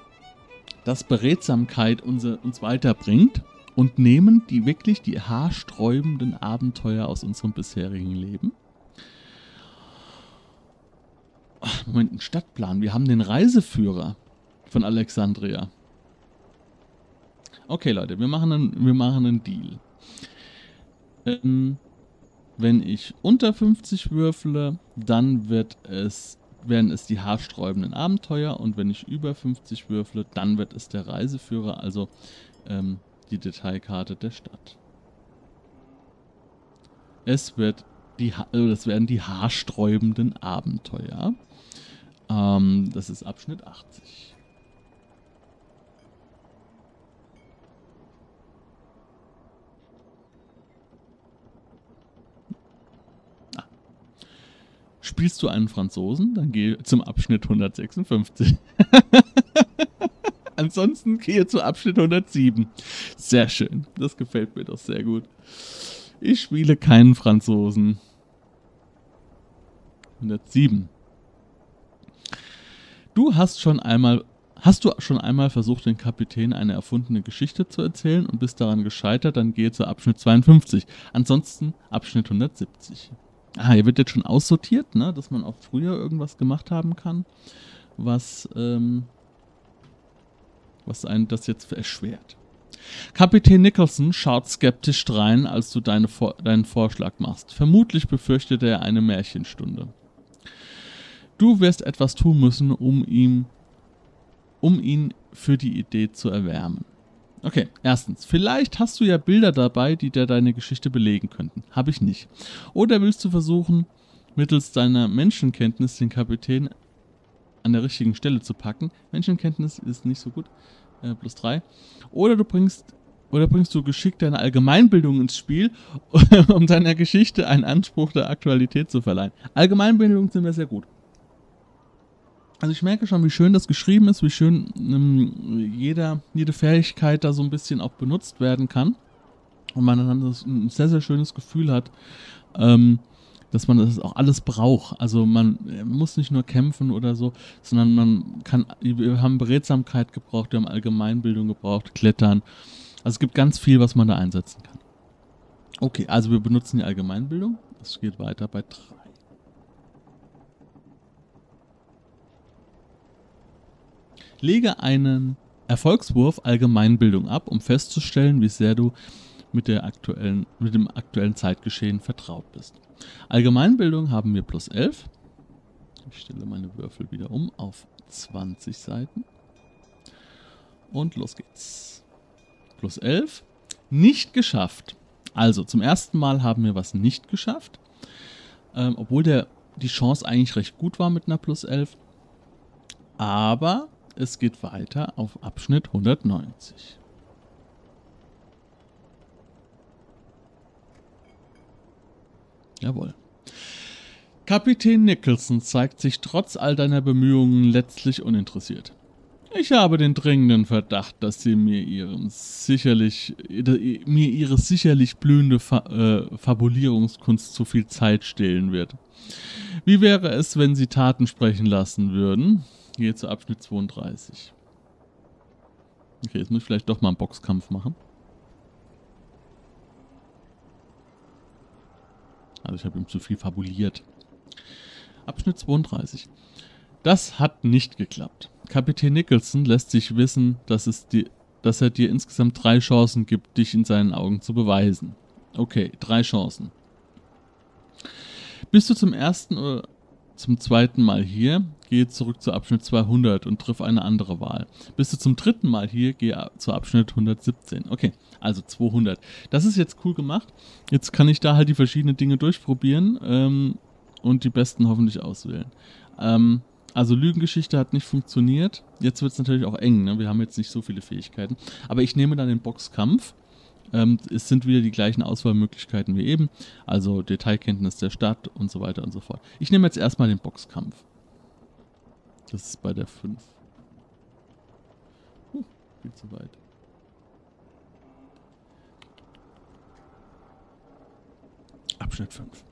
dass Beredsamkeit unser, uns weiterbringt und nehmen die wirklich die haarsträubenden Abenteuer aus unserem bisherigen Leben. Moment, ein Stadtplan. Wir haben den Reiseführer von Alexandria. Okay, Leute, wir machen einen, wir machen einen Deal. Ähm, wenn ich unter 50 würfle, dann wird es, werden es die haarsträubenden Abenteuer und wenn ich über 50 würfle, dann wird es der Reiseführer. Also ähm, die Detailkarte der Stadt. Es wird die, also das werden die haarsträubenden Abenteuer. Ähm, das ist Abschnitt 80. Spielst du einen Franzosen, dann gehe zum Abschnitt 156. Ansonsten gehe zu Abschnitt 107. Sehr schön. Das gefällt mir doch sehr gut. Ich spiele keinen Franzosen. 107. Du hast schon einmal Hast du schon einmal versucht, den Kapitän eine erfundene Geschichte zu erzählen und bist daran gescheitert, dann gehe zu Abschnitt 52. Ansonsten Abschnitt 170. Ah, hier wird jetzt schon aussortiert, ne? dass man auch früher irgendwas gemacht haben kann, was, ähm, was einen das jetzt erschwert. Kapitän Nicholson schaut skeptisch drein, als du deine, deinen Vorschlag machst. Vermutlich befürchtet er eine Märchenstunde. Du wirst etwas tun müssen, um ihm um ihn für die Idee zu erwärmen. Okay, erstens, vielleicht hast du ja Bilder dabei, die dir deine Geschichte belegen könnten. Habe ich nicht. Oder willst du versuchen, mittels deiner Menschenkenntnis den Kapitän an der richtigen Stelle zu packen? Menschenkenntnis ist nicht so gut. Äh, plus drei. Oder du bringst oder bringst du geschickt deine Allgemeinbildung ins Spiel, um deiner Geschichte einen Anspruch der Aktualität zu verleihen? Allgemeinbildung sind wir sehr gut. Also ich merke schon, wie schön das geschrieben ist, wie schön ähm, jeder, jede Fähigkeit da so ein bisschen auch benutzt werden kann. Und man dann ein sehr, sehr schönes Gefühl hat, ähm, dass man das auch alles braucht. Also man äh, muss nicht nur kämpfen oder so, sondern man kann, wir haben Beredsamkeit gebraucht, wir haben Allgemeinbildung gebraucht, Klettern. Also es gibt ganz viel, was man da einsetzen kann. Okay, also wir benutzen die Allgemeinbildung. Es geht weiter bei 3. Lege einen Erfolgswurf Allgemeinbildung ab, um festzustellen, wie sehr du mit, der aktuellen, mit dem aktuellen Zeitgeschehen vertraut bist. Allgemeinbildung haben wir plus 11. Ich stelle meine Würfel wieder um auf 20 Seiten. Und los geht's. Plus 11. Nicht geschafft. Also zum ersten Mal haben wir was nicht geschafft. Ähm, obwohl der, die Chance eigentlich recht gut war mit einer plus 11. Aber es geht weiter auf Abschnitt 190. Jawohl. Kapitän Nicholson zeigt sich trotz all deiner Bemühungen letztlich uninteressiert. Ich habe den dringenden Verdacht, dass sie mir ihren sicherlich mir ihre sicherlich blühende Fa äh, Fabulierungskunst zu viel Zeit stehlen wird. Wie wäre es, wenn sie Taten sprechen lassen würden? Gehe zu Abschnitt 32. Okay, jetzt muss ich vielleicht doch mal einen Boxkampf machen. Also ich habe ihm zu viel fabuliert. Abschnitt 32. Das hat nicht geklappt. Kapitän Nicholson lässt sich wissen, dass, es die, dass er dir insgesamt drei Chancen gibt, dich in seinen Augen zu beweisen. Okay, drei Chancen. Bist du zum ersten oder zum zweiten Mal hier, gehe zurück zu Abschnitt 200 und triff eine andere Wahl. Bist du zum dritten Mal hier, gehe zu Abschnitt 117. Okay, also 200. Das ist jetzt cool gemacht. Jetzt kann ich da halt die verschiedenen Dinge durchprobieren ähm, und die besten hoffentlich auswählen. Ähm, also Lügengeschichte hat nicht funktioniert. Jetzt wird es natürlich auch eng. Ne? Wir haben jetzt nicht so viele Fähigkeiten. Aber ich nehme dann den Boxkampf. Ähm, es sind wieder die gleichen Auswahlmöglichkeiten wie eben, also Detailkenntnis der Stadt und so weiter und so fort. Ich nehme jetzt erstmal den Boxkampf. Das ist bei der 5. Uh, viel zu weit. Abschnitt 5.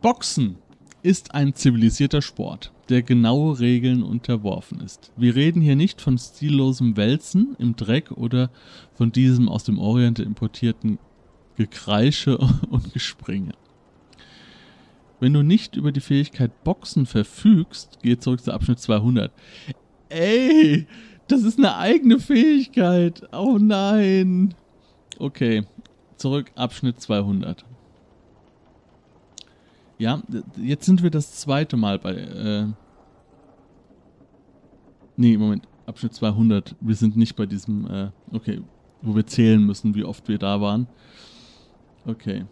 Boxen ist ein zivilisierter Sport, der genaue Regeln unterworfen ist. Wir reden hier nicht von stillosem Wälzen im Dreck oder von diesem aus dem Orient importierten Gekreische und Gespringe. Wenn du nicht über die Fähigkeit Boxen verfügst, geh zurück zu Abschnitt 200. Ey, das ist eine eigene Fähigkeit. Oh nein. Okay, zurück Abschnitt 200. Ja, jetzt sind wir das zweite Mal bei. Äh nee, Moment. Abschnitt 200. Wir sind nicht bei diesem. Äh okay, wo wir zählen müssen, wie oft wir da waren. Okay.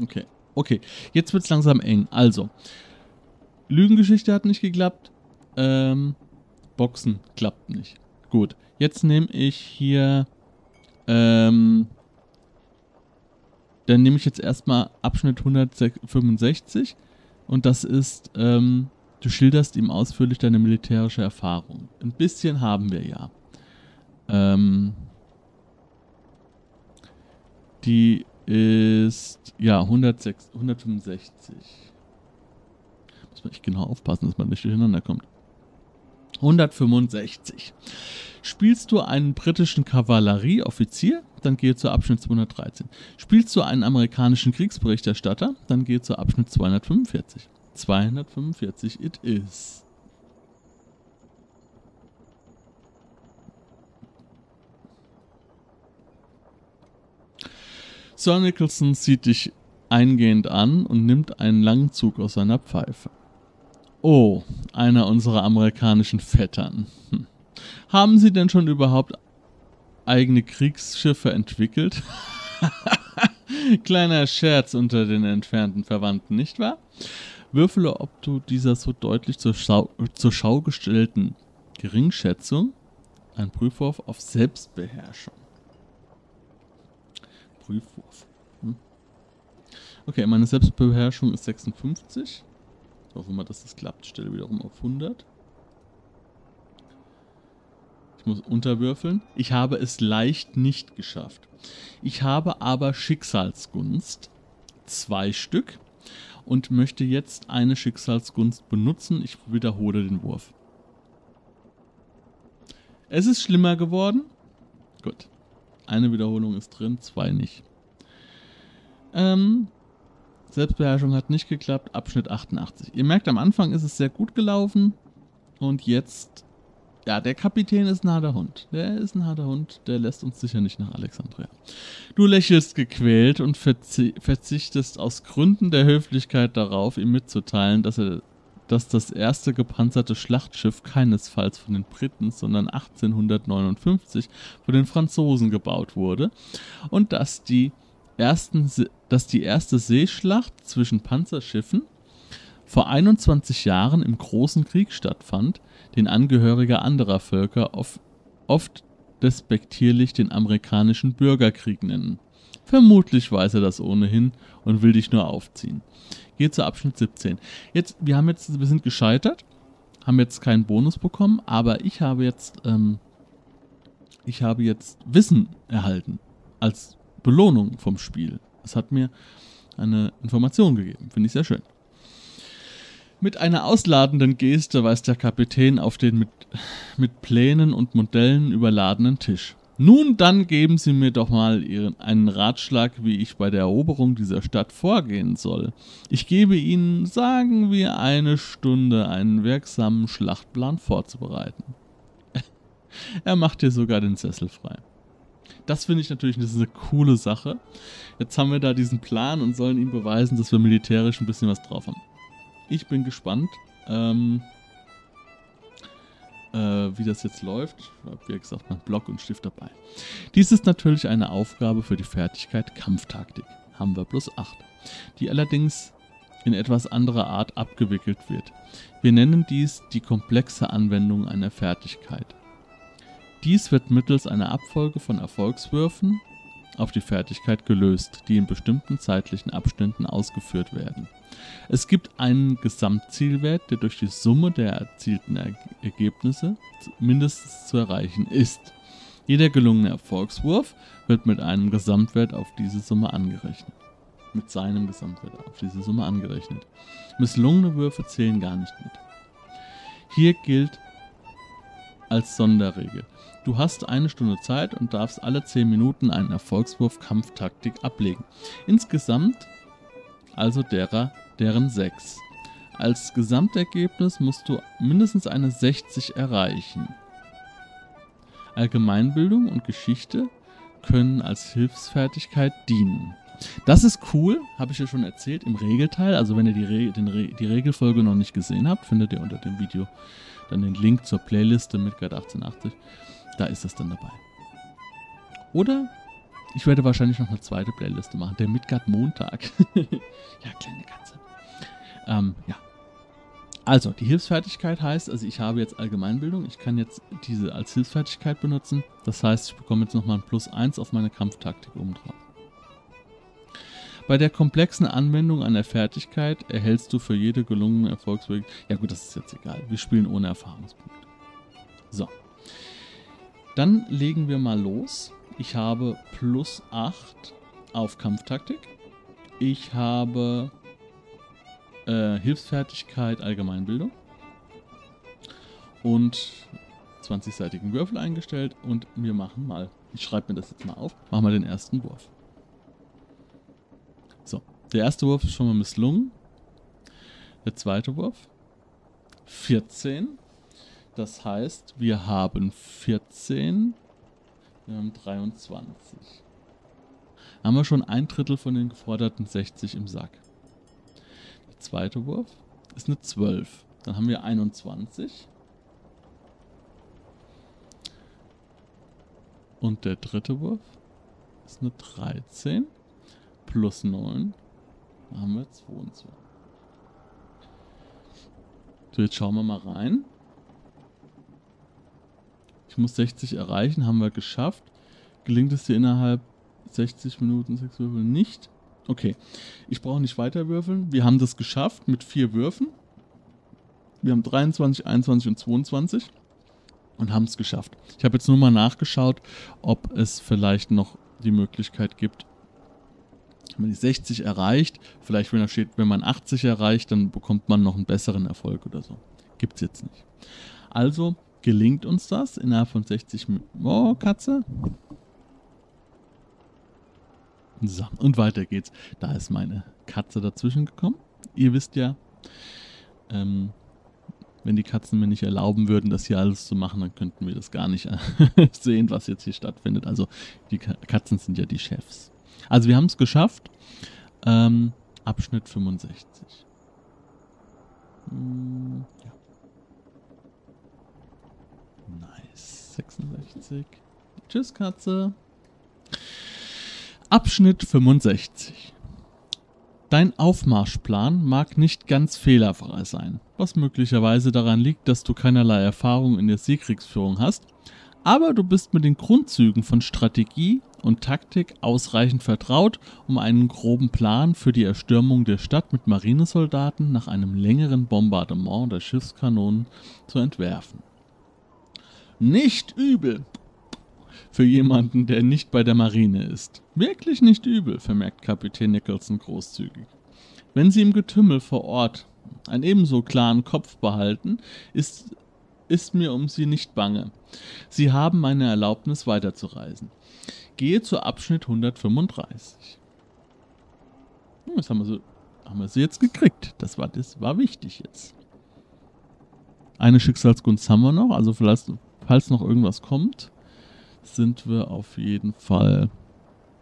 Okay. Okay. Jetzt wird es langsam eng. Also. Lügengeschichte hat nicht geklappt. Ähm, Boxen klappt nicht. Gut. Jetzt nehme ich hier. Ähm, dann nehme ich jetzt erstmal Abschnitt 165 und das ist, ähm, du schilderst ihm ausführlich deine militärische Erfahrung. Ein bisschen haben wir ja. Ähm, die ist, ja, 106, 165. Muss man echt genau aufpassen, dass man nicht durcheinander kommt. 165. Spielst du einen britischen Kavallerieoffizier, dann gehe zur Abschnitt 213. Spielst du einen amerikanischen Kriegsberichterstatter, dann gehe zur Abschnitt 245. 245 it is. Sir Nicholson sieht dich eingehend an und nimmt einen langen Zug aus seiner Pfeife. Oh, einer unserer amerikanischen Vettern. Hm. Haben Sie denn schon überhaupt eigene Kriegsschiffe entwickelt? Kleiner Scherz unter den entfernten Verwandten, nicht wahr? Würfele, ob du dieser so deutlich zur Schau, zur Schau gestellten Geringschätzung ein Prüfwurf auf Selbstbeherrschung. Prüfwurf. Hm. Okay, meine Selbstbeherrschung ist 56. Ich hoffe mal, dass das klappt. Ich stelle wiederum auf 100. Ich muss unterwürfeln. Ich habe es leicht nicht geschafft. Ich habe aber Schicksalsgunst. Zwei Stück. Und möchte jetzt eine Schicksalsgunst benutzen. Ich wiederhole den Wurf. Es ist schlimmer geworden. Gut. Eine Wiederholung ist drin, zwei nicht. Ähm, Selbstbeherrschung hat nicht geklappt, Abschnitt 88. Ihr merkt, am Anfang ist es sehr gut gelaufen und jetzt, ja, der Kapitän ist ein harter Hund. Der ist ein harter Hund, der lässt uns sicher nicht nach Alexandria. Du lächelst gequält und verzi verzichtest aus Gründen der Höflichkeit darauf, ihm mitzuteilen, dass er dass das erste gepanzerte Schlachtschiff keinesfalls von den Briten, sondern 1859 von den Franzosen gebaut wurde und dass die ersten, dass die erste Seeschlacht zwischen Panzerschiffen vor 21 Jahren im Großen Krieg stattfand, den Angehörige anderer Völker oft despektierlich den amerikanischen Bürgerkrieg nennen. Vermutlich weiß er das ohnehin und will dich nur aufziehen. Geh zu Abschnitt 17. Jetzt, wir haben jetzt, wir sind gescheitert, haben jetzt keinen Bonus bekommen, aber ich habe jetzt, ähm, ich habe jetzt Wissen erhalten als Belohnung vom Spiel. Es hat mir eine Information gegeben. Finde ich sehr schön. Mit einer ausladenden Geste weist der Kapitän auf den mit, mit Plänen und Modellen überladenen Tisch. Nun, dann geben Sie mir doch mal Ihren, einen Ratschlag, wie ich bei der Eroberung dieser Stadt vorgehen soll. Ich gebe Ihnen, sagen wir, eine Stunde, einen wirksamen Schlachtplan vorzubereiten. er macht dir sogar den Sessel frei. Das finde ich natürlich das ist eine coole Sache. Jetzt haben wir da diesen Plan und sollen ihm beweisen, dass wir militärisch ein bisschen was drauf haben. Ich bin gespannt, ähm, äh, wie das jetzt läuft. Ich habe, wie gesagt, mein Block und Stift dabei. Dies ist natürlich eine Aufgabe für die Fertigkeit Kampftaktik. Haben wir plus 8. Die allerdings in etwas anderer Art abgewickelt wird. Wir nennen dies die komplexe Anwendung einer Fertigkeit. Dies wird mittels einer Abfolge von Erfolgswürfen auf die Fertigkeit gelöst, die in bestimmten zeitlichen Abständen ausgeführt werden. Es gibt einen Gesamtzielwert, der durch die Summe der erzielten Ergebnisse mindestens zu erreichen ist. Jeder gelungene Erfolgswurf wird mit einem Gesamtwert auf diese Summe angerechnet. Mit seinem Gesamtwert auf diese Summe angerechnet. Misslungene Würfe zählen gar nicht mit. Hier gilt als Sonderregel. Du hast eine Stunde Zeit und darfst alle 10 Minuten einen Erfolgswurf Kampftaktik ablegen. Insgesamt also derer, deren 6. Als Gesamtergebnis musst du mindestens eine 60 erreichen. Allgemeinbildung und Geschichte können als Hilfsfertigkeit dienen. Das ist cool, habe ich ja schon erzählt im Regelteil. Also wenn ihr die, Re Re die Regelfolge noch nicht gesehen habt, findet ihr unter dem Video dann den Link zur Playliste Midgard 1880. Da ist es dann dabei. Oder ich werde wahrscheinlich noch eine zweite Playliste machen, der Midgard Montag. ja, kleine Katze. Ähm, ja. Also, die Hilfsfertigkeit heißt, also ich habe jetzt Allgemeinbildung, ich kann jetzt diese als Hilfsfertigkeit benutzen. Das heißt, ich bekomme jetzt nochmal ein Plus 1 auf meine Kampftaktik oben drauf. Bei der komplexen Anwendung einer Fertigkeit erhältst du für jede gelungene Erfolgsweg. Ja gut, das ist jetzt egal. Wir spielen ohne Erfahrungspunkte. So. Dann legen wir mal los. Ich habe plus 8 auf Kampftaktik. Ich habe äh, Hilfsfertigkeit, Allgemeinbildung. Und 20-seitigen Würfel eingestellt. Und wir machen mal, ich schreibe mir das jetzt mal auf, machen wir den ersten Wurf. So, der erste Wurf ist schon mal misslungen. Der zweite Wurf 14. Das heißt, wir haben 14, wir haben 23. Haben wir schon ein Drittel von den geforderten 60 im Sack. Der zweite Wurf ist eine 12. Dann haben wir 21. Und der dritte Wurf ist eine 13 plus 9. Da haben wir 22. So, jetzt schauen wir mal rein. Ich muss 60 erreichen, haben wir geschafft. Gelingt es dir innerhalb 60 Minuten 6 Würfel nicht? Okay, ich brauche nicht weiter würfeln. Wir haben das geschafft mit vier Würfen. Wir haben 23, 21 und 22 und haben es geschafft. Ich habe jetzt nur mal nachgeschaut, ob es vielleicht noch die Möglichkeit gibt, wenn man die 60 erreicht, vielleicht wenn da steht, wenn man 80 erreicht, dann bekommt man noch einen besseren Erfolg oder so. Gibt es jetzt nicht. Also gelingt uns das innerhalb von 60 Minuten. Oh, Katze. So, und weiter geht's. Da ist meine Katze dazwischen gekommen. Ihr wisst ja, ähm, wenn die Katzen mir nicht erlauben würden, das hier alles zu machen, dann könnten wir das gar nicht sehen, was jetzt hier stattfindet. Also die Katzen sind ja die Chefs. Also wir haben es geschafft. Ähm, Abschnitt 65. Hm, ja. Nice. 66. Tschüss, Katze. Abschnitt 65. Dein Aufmarschplan mag nicht ganz fehlerfrei sein, was möglicherweise daran liegt, dass du keinerlei Erfahrung in der Seekriegsführung hast, aber du bist mit den Grundzügen von Strategie und Taktik ausreichend vertraut, um einen groben Plan für die Erstürmung der Stadt mit Marinesoldaten nach einem längeren Bombardement der Schiffskanonen zu entwerfen. Nicht übel, für jemanden, der nicht bei der Marine ist. Wirklich nicht übel, vermerkt Kapitän Nicholson großzügig. Wenn Sie im Getümmel vor Ort einen ebenso klaren Kopf behalten, ist, ist mir um Sie nicht bange. Sie haben meine Erlaubnis weiterzureisen. Gehe zu Abschnitt 135. Hm, das haben wir, so, haben wir sie jetzt gekriegt. Das war, das war wichtig jetzt. Eine Schicksalsgunst haben wir noch, also vielleicht, falls noch irgendwas kommt sind wir auf jeden Fall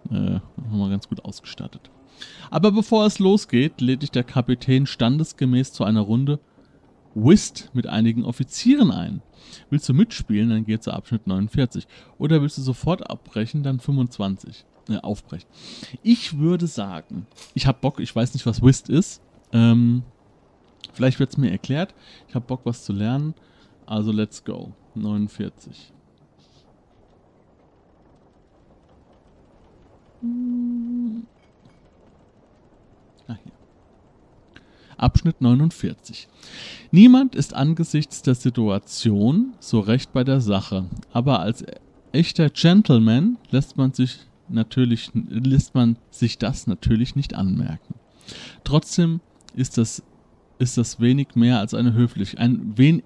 äh, nochmal ganz gut ausgestattet. Aber bevor es losgeht, lädt dich der Kapitän standesgemäß zu einer Runde Whist mit einigen Offizieren ein. Willst du mitspielen, dann geh zu Abschnitt 49. Oder willst du sofort abbrechen, dann 25. Äh, aufbrechen. Ich würde sagen, ich habe Bock, ich weiß nicht, was Whist ist. Ähm, vielleicht wird es mir erklärt. Ich habe Bock, was zu lernen. Also let's go. 49. Ah, hier. Abschnitt 49. Niemand ist angesichts der Situation so recht bei der Sache, aber als echter Gentleman lässt man sich natürlich lässt man sich das natürlich nicht anmerken. Trotzdem ist das ist das wenig mehr als eine höflich ein wen,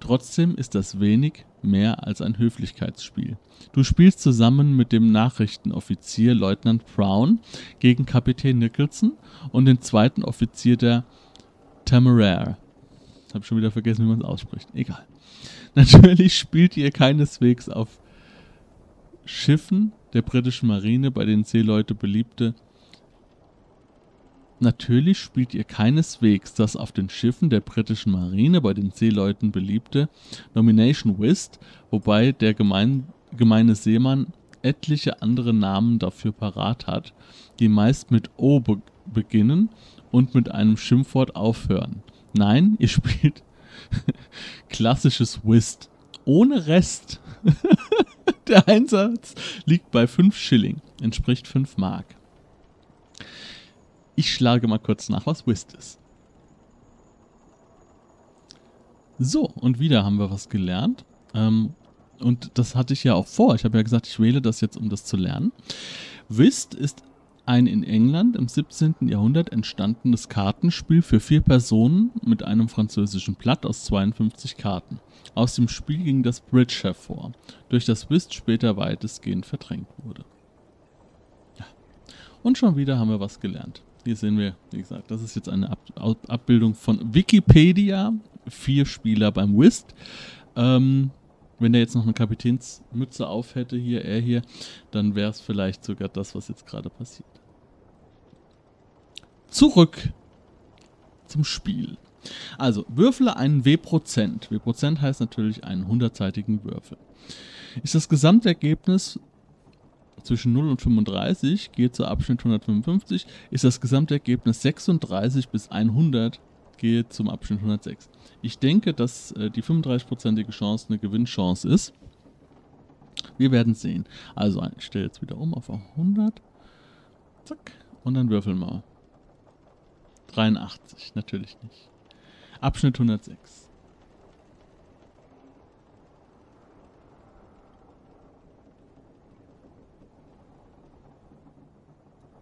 trotzdem ist das wenig mehr als ein Höflichkeitsspiel. Du spielst zusammen mit dem Nachrichtenoffizier Leutnant Brown gegen Kapitän Nicholson und den zweiten Offizier der Temeraire. Hab schon wieder vergessen, wie man es ausspricht. Egal. Natürlich spielt ihr keineswegs auf Schiffen der britischen Marine, bei den Seeleute beliebte Natürlich spielt ihr keineswegs das auf den Schiffen der britischen Marine bei den Seeleuten beliebte Nomination Whist, wobei der gemein, gemeine Seemann etliche andere Namen dafür parat hat, die meist mit O be beginnen und mit einem Schimpfwort aufhören. Nein, ihr spielt klassisches Whist. Ohne Rest. der Einsatz liegt bei 5 Schilling, entspricht 5 Mark. Ich schlage mal kurz nach, was Whist ist. So, und wieder haben wir was gelernt. Ähm, und das hatte ich ja auch vor. Ich habe ja gesagt, ich wähle das jetzt, um das zu lernen. Whist ist ein in England im 17. Jahrhundert entstandenes Kartenspiel für vier Personen mit einem französischen Blatt aus 52 Karten. Aus dem Spiel ging das Bridge hervor, durch das Whist später weitestgehend verdrängt wurde. Ja. Und schon wieder haben wir was gelernt. Hier sehen wir, wie gesagt, das ist jetzt eine Ab Abbildung von Wikipedia. Vier Spieler beim Whist. Ähm, wenn er jetzt noch eine Kapitänsmütze auf hätte, hier, er hier, dann wäre es vielleicht sogar das, was jetzt gerade passiert. Zurück zum Spiel. Also, würfle einen W-Prozent. W-Prozent heißt natürlich einen hundertseitigen Würfel. Ist das Gesamtergebnis zwischen 0 und 35, geht zu Abschnitt 155, ist das Gesamtergebnis 36 bis 100, geht zum Abschnitt 106. Ich denke, dass äh, die 35-prozentige Chance eine Gewinnchance ist. Wir werden sehen. Also, ich stelle jetzt wieder um auf 100. Zack. Und dann würfeln wir. 83, natürlich nicht. Abschnitt 106. Mm,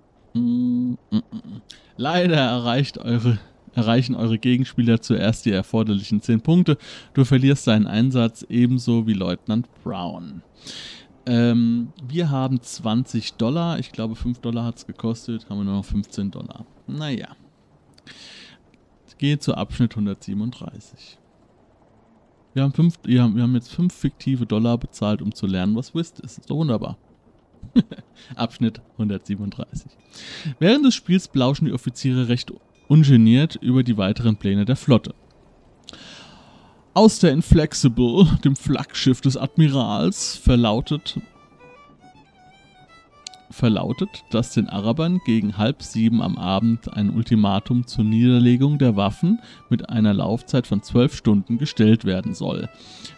mm, mm, Leider erreicht eure erreichen eure Gegenspieler zuerst die erforderlichen 10 Punkte. Du verlierst deinen Einsatz ebenso wie Leutnant Brown. Ähm, wir haben 20 Dollar. Ich glaube, 5 Dollar hat es gekostet. Haben wir nur noch 15 Dollar. Naja. Gehe zu Abschnitt 137. Wir haben, fünf, wir, haben, jetzt 5 fiktive Dollar bezahlt, um zu lernen, was Whist ist. Doch wunderbar. Abschnitt 137. Während des Spiels blauschen die Offiziere recht ungeniert über die weiteren Pläne der Flotte. Aus der Inflexible, dem Flaggschiff des Admirals, verlautet, verlautet, dass den Arabern gegen halb sieben am Abend ein Ultimatum zur Niederlegung der Waffen mit einer Laufzeit von zwölf Stunden gestellt werden soll.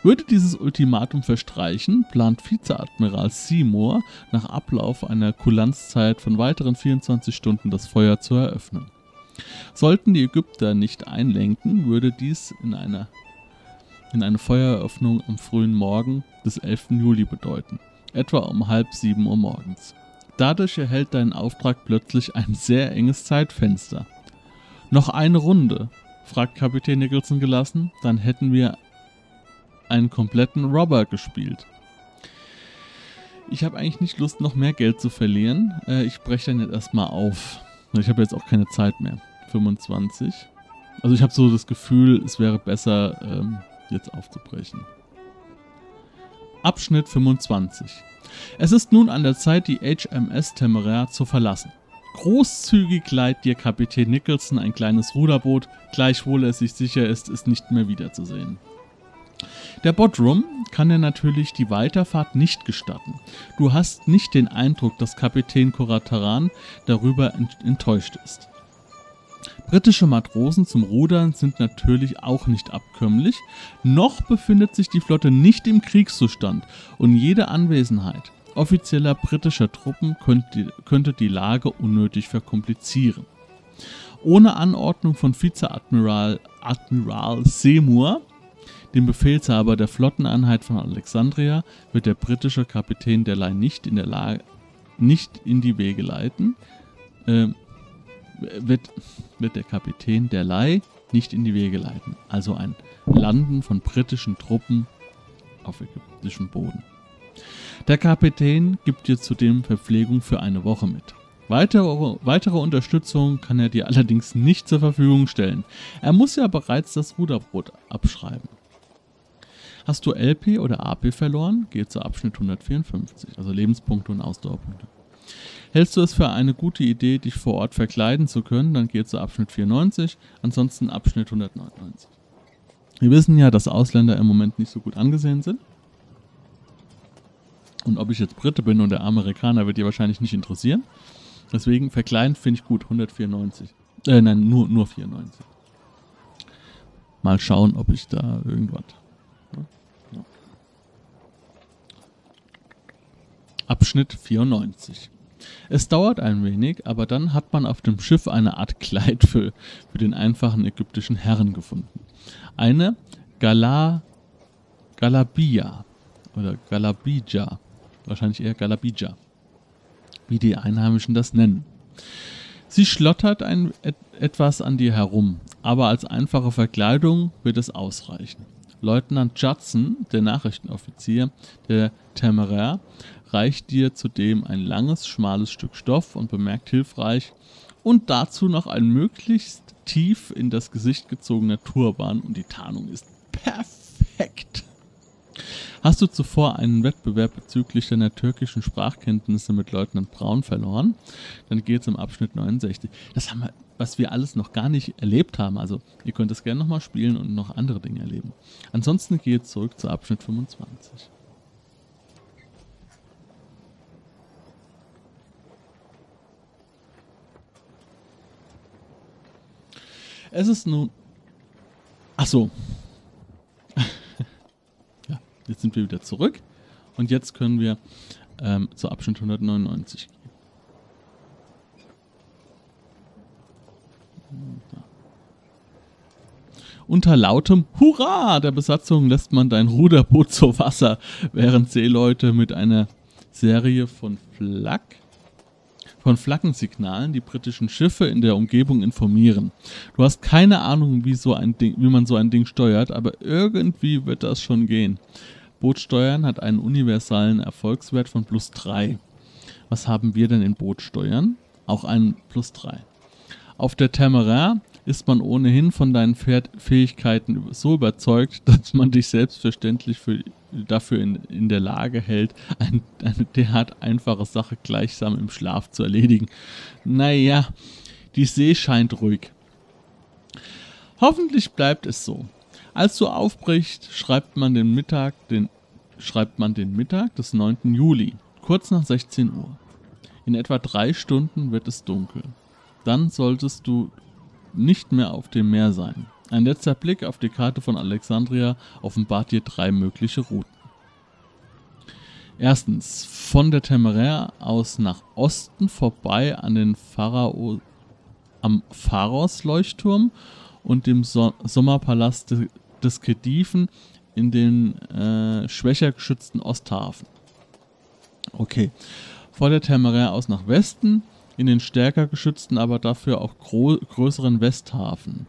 Würde dieses Ultimatum verstreichen, plant Vizeadmiral Seymour nach Ablauf einer Kulanzzeit von weiteren 24 Stunden das Feuer zu eröffnen. Sollten die Ägypter nicht einlenken, würde dies in, einer, in eine Feuereröffnung am frühen Morgen des 11. Juli bedeuten, etwa um halb sieben Uhr morgens. Dadurch erhält dein Auftrag plötzlich ein sehr enges Zeitfenster. Noch eine Runde, fragt Kapitän Nicholson gelassen, dann hätten wir einen kompletten Robber gespielt. Ich habe eigentlich nicht Lust, noch mehr Geld zu verlieren. Äh, ich breche dann jetzt erstmal auf. Ich habe jetzt auch keine Zeit mehr. 25. Also ich habe so das Gefühl, es wäre besser, ähm, jetzt aufzubrechen. Abschnitt 25. Es ist nun an der Zeit, die HMS Temeraire zu verlassen. Großzügig leiht dir Kapitän Nicholson ein kleines Ruderboot, gleichwohl er sich sicher ist, es nicht mehr wiederzusehen. Der Bodrum kann dir natürlich die Weiterfahrt nicht gestatten. Du hast nicht den Eindruck, dass Kapitän Korataran darüber enttäuscht ist. Britische Matrosen zum Rudern sind natürlich auch nicht abkömmlich, noch befindet sich die Flotte nicht im Kriegszustand und jede Anwesenheit offizieller britischer Truppen könnte, die Lage unnötig verkomplizieren. Ohne Anordnung von Vizeadmiral Admiral Seymour, dem Befehlshaber der Flotteneinheit von Alexandria, wird der britische Kapitän derlei nicht in der Lage, nicht in die Wege leiten, äh, wird, wird der Kapitän derlei nicht in die Wege leiten. Also ein Landen von britischen Truppen auf ägyptischem Boden. Der Kapitän gibt dir zudem Verpflegung für eine Woche mit. Weitere, weitere Unterstützung kann er dir allerdings nicht zur Verfügung stellen. Er muss ja bereits das Ruderbrot abschreiben. Hast du LP oder AP verloren, geht zu Abschnitt 154, also Lebenspunkte und Ausdauerpunkte. Hältst du es für eine gute Idee, dich vor Ort verkleiden zu können, dann geh zu Abschnitt 94, ansonsten Abschnitt 199. Wir wissen ja, dass Ausländer im Moment nicht so gut angesehen sind. Und ob ich jetzt Brite bin oder Amerikaner, wird dir wahrscheinlich nicht interessieren. Deswegen verkleiden finde ich gut, 194. Äh, nein, nur, nur 94. Mal schauen, ob ich da irgendwas. Abschnitt 94. Es dauert ein wenig, aber dann hat man auf dem Schiff eine Art Kleid für, für den einfachen ägyptischen Herren gefunden. Eine Gala, Galabia oder Galabija, wahrscheinlich eher Galabija, wie die Einheimischen das nennen. Sie schlottert ein, et, etwas an dir herum, aber als einfache Verkleidung wird es ausreichen. Leutnant Judson, der Nachrichtenoffizier der Temeraire, reicht dir zudem ein langes, schmales Stück Stoff und bemerkt hilfreich und dazu noch ein möglichst tief in das Gesicht gezogener Turban und die Tarnung ist perfekt. Hast du zuvor einen Wettbewerb bezüglich deiner türkischen Sprachkenntnisse mit Leutnant Braun verloren? Dann geht es im Abschnitt 69. Das haben wir, was wir alles noch gar nicht erlebt haben. Also ihr könnt das gerne nochmal spielen und noch andere Dinge erleben. Ansonsten geht zurück zu Abschnitt 25. Es ist nun. Ach so. Jetzt sind wir wieder zurück und jetzt können wir ähm, zu Abschnitt 199 gehen. Unter lautem Hurra der Besatzung lässt man dein Ruderboot zu Wasser, während Seeleute mit einer Serie von Flak von Flaggensignalen die britischen Schiffe in der Umgebung informieren. Du hast keine Ahnung, wie, so ein Ding, wie man so ein Ding steuert, aber irgendwie wird das schon gehen. Bootsteuern hat einen universalen Erfolgswert von plus 3. Was haben wir denn in Bootsteuern? Auch einen plus 3. Auf der Temeraire ist man ohnehin von deinen Fähigkeiten so überzeugt, dass man dich selbstverständlich für, dafür in, in der Lage hält, ein, eine derart einfache Sache gleichsam im Schlaf zu erledigen. Naja, die See scheint ruhig. Hoffentlich bleibt es so. Als du aufbrichst, schreibt man den Mittag, den, schreibt man den Mittag des 9. Juli, kurz nach 16 Uhr. In etwa drei Stunden wird es dunkel. Dann solltest du nicht mehr auf dem Meer sein. Ein letzter Blick auf die Karte von Alexandria offenbart dir drei mögliche Routen. Erstens, von der Temeraire aus nach Osten vorbei an den Pharao, am Pharos-Leuchtturm und dem so Sommerpalast de des Kediven in den äh, schwächer geschützten Osthafen. Okay. Vor der Temeraire aus nach Westen in den stärker geschützten, aber dafür auch größeren Westhafen.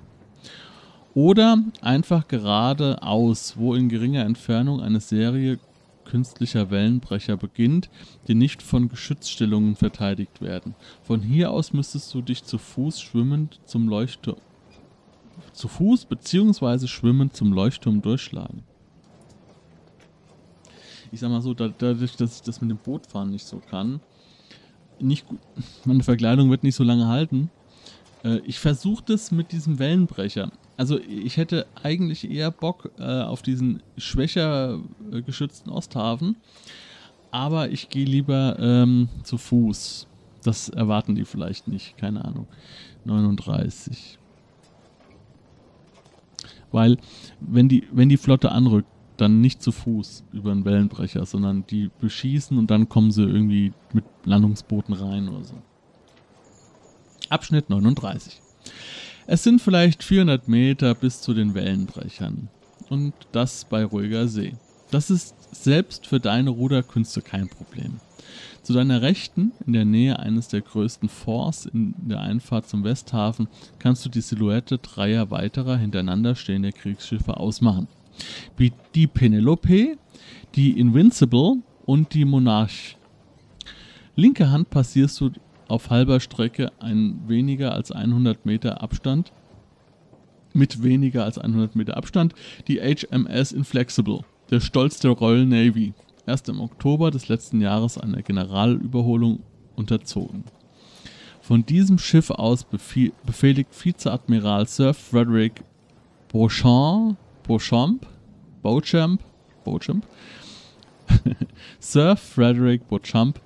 Oder einfach geradeaus, wo in geringer Entfernung eine Serie künstlicher Wellenbrecher beginnt, die nicht von Geschützstellungen verteidigt werden. Von hier aus müsstest du dich zu Fuß schwimmend zum Leuchtturm zu Fuß bzw. schwimmend zum Leuchtturm durchschlagen. Ich sag mal so, dadurch, dass ich das mit dem Bootfahren nicht so kann, nicht gut, meine Verkleidung wird nicht so lange halten. Äh, ich versuche das mit diesem Wellenbrecher. Also ich hätte eigentlich eher Bock äh, auf diesen schwächer äh, geschützten Osthafen, aber ich gehe lieber ähm, zu Fuß. Das erwarten die vielleicht nicht, keine Ahnung. 39. Weil, wenn die, wenn die Flotte anrückt, dann nicht zu Fuß über einen Wellenbrecher, sondern die beschießen und dann kommen sie irgendwie mit Landungsbooten rein oder so. Abschnitt 39. Es sind vielleicht 400 Meter bis zu den Wellenbrechern. Und das bei ruhiger See. Das ist selbst für deine Ruderkünste kein Problem. Zu deiner Rechten, in der Nähe eines der größten Forts in der Einfahrt zum Westhafen, kannst du die Silhouette dreier weiterer hintereinander stehender Kriegsschiffe ausmachen. Wie die Penelope, die Invincible und die Monarch. Linke Hand passierst du auf halber Strecke ein weniger als 100 Meter Abstand mit weniger als 100 Meter Abstand die HMS Inflexible, der Stolz der Royal Navy erst im Oktober des letzten Jahres einer Generalüberholung unterzogen. Von diesem Schiff aus befehligt Vizeadmiral Sir Frederick Beauchamp, Beauchamp, Beauchamp, Beauchamp, Sir Frederick Beauchamp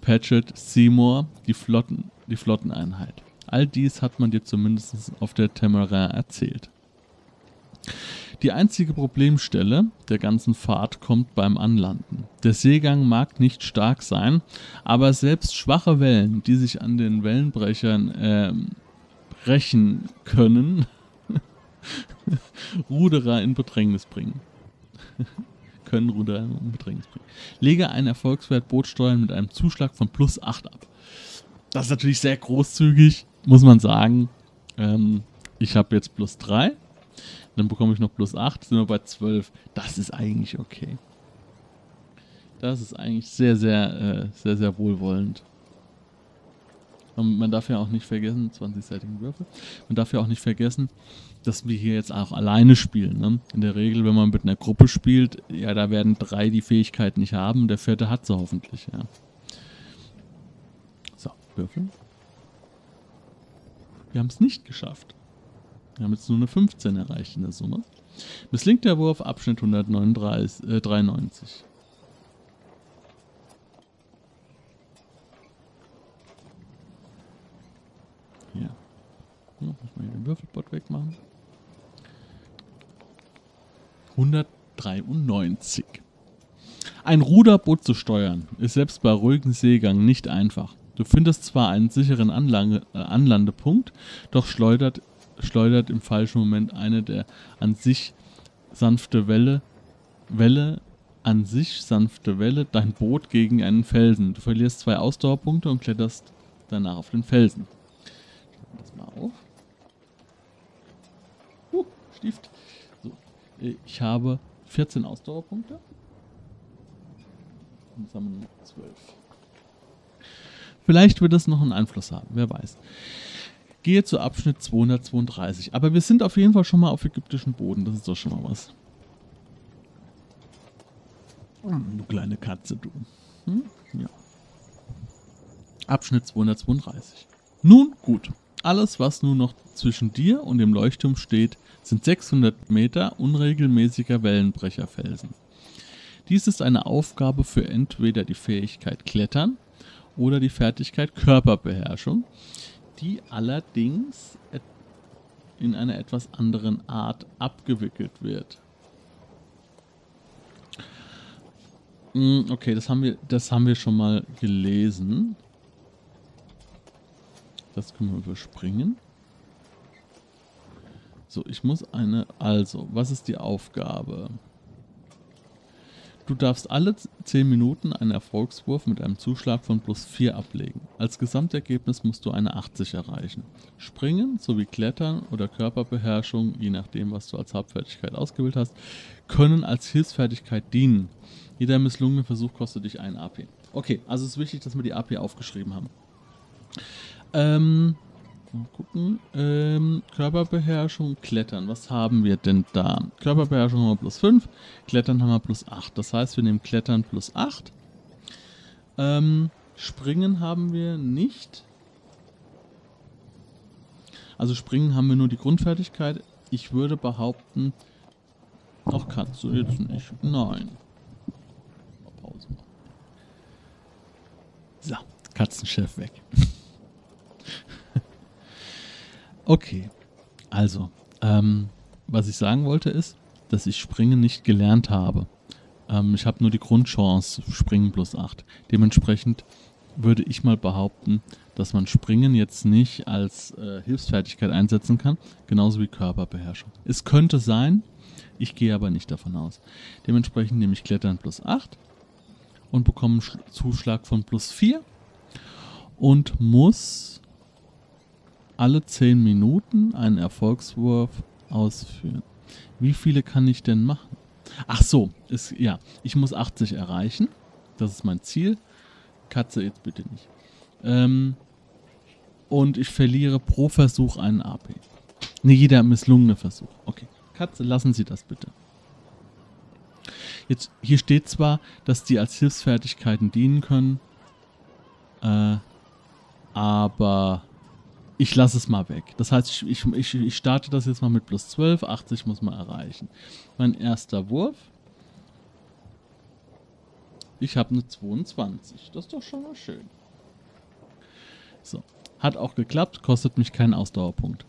Patchett Seymour die, Flotten, die Flotteneinheit. All dies hat man dir zumindest auf der Temeraire erzählt. Die einzige Problemstelle der ganzen Fahrt kommt beim Anlanden. Der Seegang mag nicht stark sein, aber selbst schwache Wellen, die sich an den Wellenbrechern äh, brechen können, Ruderer in Bedrängnis bringen. können Ruderer in Bedrängnis bringen. Lege einen Erfolgswert Bootsteuern mit einem Zuschlag von plus 8 ab. Das ist natürlich sehr großzügig, muss man sagen. Ähm, ich habe jetzt plus 3 dann bekomme ich noch plus 8, sind wir bei 12. Das ist eigentlich okay. Das ist eigentlich sehr, sehr, äh, sehr, sehr wohlwollend. Und man darf ja auch nicht vergessen, 20-seitigen Würfel, man darf ja auch nicht vergessen, dass wir hier jetzt auch alleine spielen. Ne? In der Regel, wenn man mit einer Gruppe spielt, ja, da werden drei die Fähigkeit nicht haben, der vierte hat sie hoffentlich, ja. So, Würfel. Wir haben es nicht geschafft. Wir haben jetzt nur eine 15 erreicht in der Summe. Misslingt der Wurf, Abschnitt 193, äh, 93. Hier. Ja, muss man hier den Würfelbot wegmachen. 193. Ein Ruderboot zu steuern ist selbst bei ruhigem Seegang nicht einfach. Du findest zwar einen sicheren Anlage, äh, Anlandepunkt, doch schleudert schleudert im falschen Moment eine der an sich sanfte Welle, Welle, an sich sanfte Welle dein Boot gegen einen Felsen. Du verlierst zwei Ausdauerpunkte und kletterst danach auf den Felsen. Schreiben das mal auf. Uh, Stift. Ich habe 14 Ausdauerpunkte. Und jetzt haben wir noch 12. Vielleicht wird das noch einen Einfluss haben, wer weiß gehe zu Abschnitt 232. Aber wir sind auf jeden Fall schon mal auf ägyptischem Boden. Das ist doch schon mal was. Hm, du kleine Katze, du. Hm? Ja. Abschnitt 232. Nun gut. Alles, was nun noch zwischen dir und dem Leuchtturm steht, sind 600 Meter unregelmäßiger Wellenbrecherfelsen. Dies ist eine Aufgabe für entweder die Fähigkeit Klettern oder die Fertigkeit Körperbeherrschung, die allerdings in einer etwas anderen Art abgewickelt wird. Hm, okay, das haben wir, das haben wir schon mal gelesen. Das können wir überspringen. So, ich muss eine. Also, was ist die Aufgabe? Du darfst alle 10 Minuten einen Erfolgswurf mit einem Zuschlag von plus 4 ablegen. Als Gesamtergebnis musst du eine 80 erreichen. Springen sowie Klettern oder Körperbeherrschung, je nachdem, was du als Hauptfertigkeit ausgewählt hast, können als Hilfsfertigkeit dienen. Jeder misslungene Versuch kostet dich einen AP. Okay, also es ist wichtig, dass wir die AP aufgeschrieben haben. Ähm, Mal gucken. Ähm, Körperbeherrschung, Klettern. Was haben wir denn da? Körperbeherrschung haben wir plus 5, Klettern haben wir plus 8. Das heißt, wir nehmen Klettern plus 8. Ähm, Springen haben wir nicht. Also Springen haben wir nur die Grundfertigkeit. Ich würde behaupten, auch kannst du jetzt nicht. Nein. Pause. So, Katzenchef weg. Okay, also, ähm, was ich sagen wollte ist, dass ich Springen nicht gelernt habe. Ähm, ich habe nur die Grundchance, Springen plus 8. Dementsprechend würde ich mal behaupten, dass man Springen jetzt nicht als äh, Hilfsfertigkeit einsetzen kann, genauso wie Körperbeherrschung. Es könnte sein, ich gehe aber nicht davon aus. Dementsprechend nehme ich Klettern plus 8 und bekomme einen Zuschlag von plus 4 und muss alle 10 Minuten einen Erfolgswurf ausführen. Wie viele kann ich denn machen? Ach so, ist, ja, ich muss 80 erreichen. Das ist mein Ziel. Katze jetzt bitte nicht. Ähm, und ich verliere pro Versuch einen AP. Ne, jeder misslungene Versuch. Okay. Katze, lassen Sie das bitte. Jetzt, hier steht zwar, dass die als Hilfsfertigkeiten dienen können, äh, aber ich lasse es mal weg. Das heißt, ich, ich, ich starte das jetzt mal mit plus 12. 80 muss man erreichen. Mein erster Wurf. Ich habe eine 22. Das ist doch schon mal schön. So. Hat auch geklappt, kostet mich keinen Ausdauerpunkt.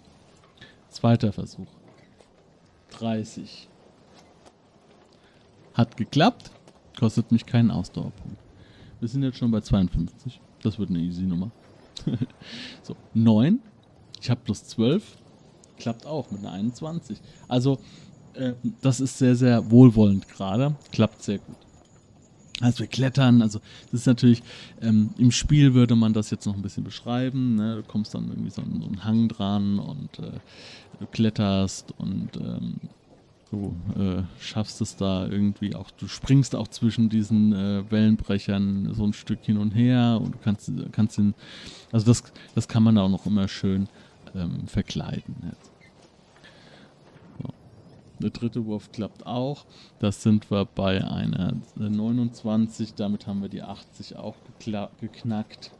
Zweiter Versuch. 30. Hat geklappt, kostet mich keinen Ausdauerpunkt. Wir sind jetzt schon bei 52. Das wird eine easy Nummer. so, 9. Ich habe plus 12. Klappt auch mit einer 21. Also, äh, das ist sehr, sehr wohlwollend gerade. Klappt sehr gut. Also wir klettern, also das ist natürlich, ähm, im Spiel würde man das jetzt noch ein bisschen beschreiben, ne? du kommst dann irgendwie so so einen Hang dran und äh, du kletterst und ähm, du äh, schaffst es da irgendwie auch, du springst auch zwischen diesen äh, Wellenbrechern so ein Stück hin und her und du kannst, kannst den, also das, das kann man auch noch immer schön ähm, verkleiden. Jetzt. Der dritte Wurf klappt auch. Das sind wir bei einer 29. Damit haben wir die 80 auch geknackt.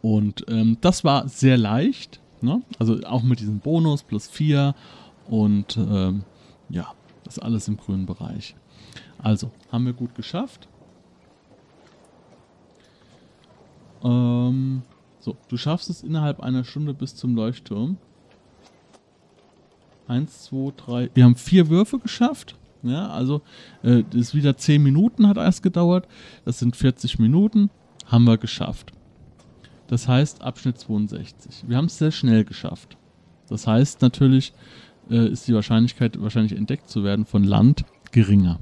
Und ähm, das war sehr leicht. Ne? Also auch mit diesem Bonus plus 4. Und ähm, ja, das ist alles im grünen Bereich. Also, haben wir gut geschafft. Ähm, so, du schaffst es innerhalb einer Stunde bis zum Leuchtturm. Eins, zwei, drei. Wir haben vier Würfe geschafft. Ja, also äh, das ist wieder 10 Minuten hat erst gedauert. Das sind 40 Minuten. Haben wir geschafft. Das heißt Abschnitt 62. Wir haben es sehr schnell geschafft. Das heißt natürlich äh, ist die Wahrscheinlichkeit, wahrscheinlich entdeckt zu werden von Land geringer.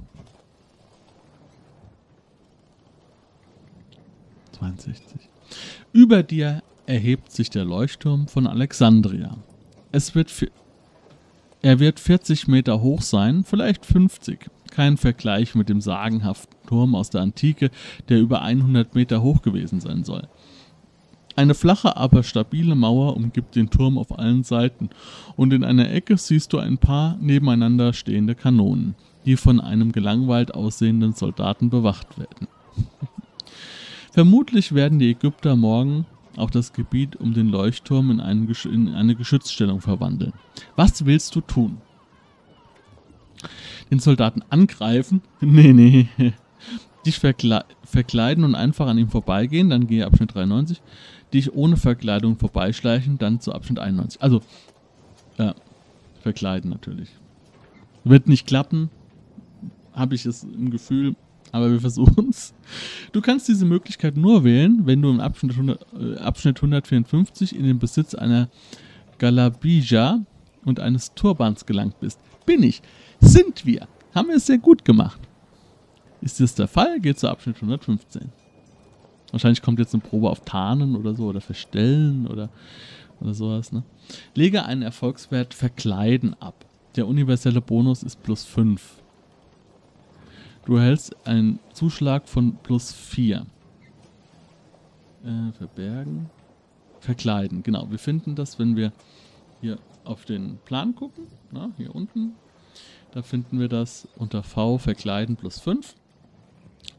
62. Über dir erhebt sich der Leuchtturm von Alexandria. Es wird er wird 40 Meter hoch sein, vielleicht 50. Kein Vergleich mit dem sagenhaften Turm aus der Antike, der über 100 Meter hoch gewesen sein soll. Eine flache, aber stabile Mauer umgibt den Turm auf allen Seiten, und in einer Ecke siehst du ein paar nebeneinander stehende Kanonen, die von einem gelangweilt aussehenden Soldaten bewacht werden. Vermutlich werden die Ägypter morgen auch das Gebiet um den Leuchtturm in, einen, in eine Geschützstellung verwandeln. Was willst du tun? Den Soldaten angreifen? Nee, nee. Dich verkle verkleiden und einfach an ihm vorbeigehen, dann gehe Abschnitt 93. Dich ohne Verkleidung vorbeischleichen, dann zu Abschnitt 91. Also, ja, verkleiden natürlich. Wird nicht klappen, habe ich es im Gefühl aber wir versuchen es. Du kannst diese Möglichkeit nur wählen, wenn du im Abschnitt, 100, äh, Abschnitt 154 in den Besitz einer Galabija und eines Turbans gelangt bist. Bin ich. Sind wir. Haben wir es sehr gut gemacht. Ist das der Fall, geht zu Abschnitt 115. Wahrscheinlich kommt jetzt eine Probe auf Tarnen oder so oder Verstellen oder, oder sowas. Ne? Lege einen Erfolgswert Verkleiden ab. Der universelle Bonus ist plus 5. Du erhältst einen Zuschlag von plus 4. Äh, verbergen. Verkleiden, genau. Wir finden das, wenn wir hier auf den Plan gucken. Na, hier unten. Da finden wir das unter V verkleiden plus 5.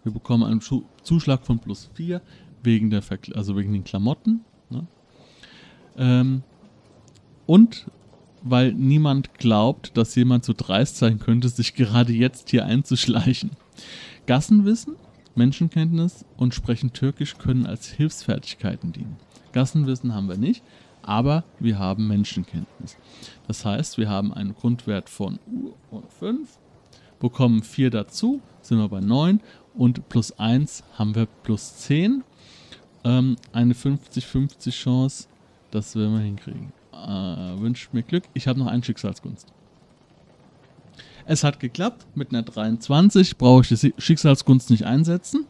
Wir bekommen einen Zuschlag von plus 4 wegen, also wegen den Klamotten. Ne? Ähm, und weil niemand glaubt, dass jemand so dreist sein könnte, sich gerade jetzt hier einzuschleichen. Gassenwissen, Menschenkenntnis und Sprechen Türkisch können als Hilfsfertigkeiten dienen. Gassenwissen haben wir nicht, aber wir haben Menschenkenntnis. Das heißt, wir haben einen Grundwert von 5, bekommen 4 dazu, sind wir bei 9 und plus 1 haben wir plus 10. Ähm, eine 50-50 Chance, das werden wir hinkriegen äh, wünscht mir Glück. Ich habe noch einen Schicksalsgunst. Es hat geklappt. Mit einer 23 brauche ich die Schicksalsgunst nicht einsetzen.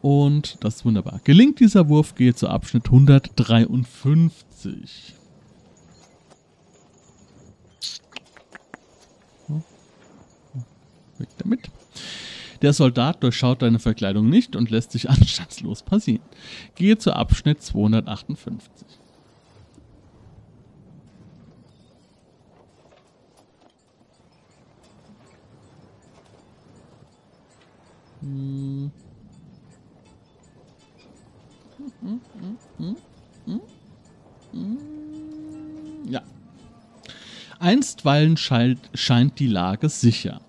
Und das ist wunderbar. Gelingt dieser Wurf, gehe zu Abschnitt 153. Weg damit. Der Soldat durchschaut deine Verkleidung nicht und lässt sich anstandslos passieren. Gehe zu Abschnitt 258. Hm. Ja. Einstweilen scheint, scheint die Lage sicher.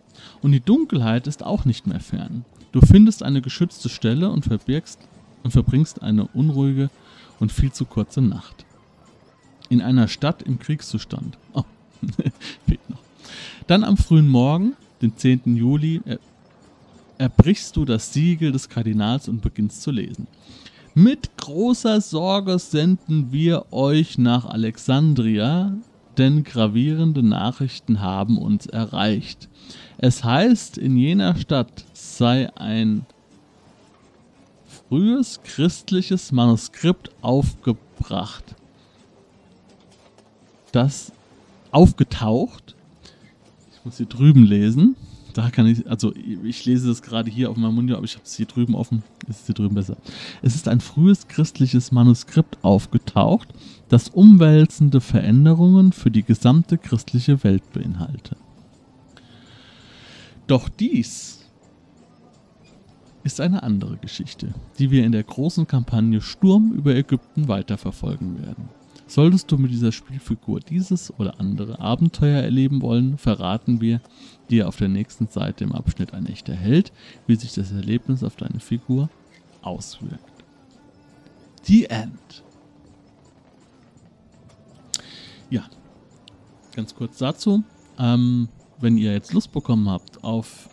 Und die Dunkelheit ist auch nicht mehr fern. Du findest eine geschützte Stelle und verbirgst und verbringst eine unruhige und viel zu kurze Nacht. In einer Stadt im Kriegszustand. Oh, Fehlt noch. Dann am frühen Morgen, den 10. Juli, er, erbrichst du das Siegel des Kardinals und beginnst zu lesen. Mit großer Sorge senden wir euch nach Alexandria, denn gravierende Nachrichten haben uns erreicht. Es heißt, in jener Stadt sei ein frühes christliches Manuskript aufgebracht, das aufgetaucht. Ich muss hier drüben lesen. Da kann ich, also ich lese das gerade hier auf meinem Monitor, aber ich habe es hier drüben offen. Es ist hier drüben besser. Es ist ein frühes christliches Manuskript aufgetaucht, das umwälzende Veränderungen für die gesamte christliche Welt beinhalte. Doch dies ist eine andere Geschichte, die wir in der großen Kampagne Sturm über Ägypten weiterverfolgen werden. Solltest du mit dieser Spielfigur dieses oder andere Abenteuer erleben wollen, verraten wir dir auf der nächsten Seite im Abschnitt ein echter Held, wie sich das Erlebnis auf deine Figur auswirkt. The End. Ja, ganz kurz dazu. Ähm, wenn ihr jetzt Lust bekommen habt auf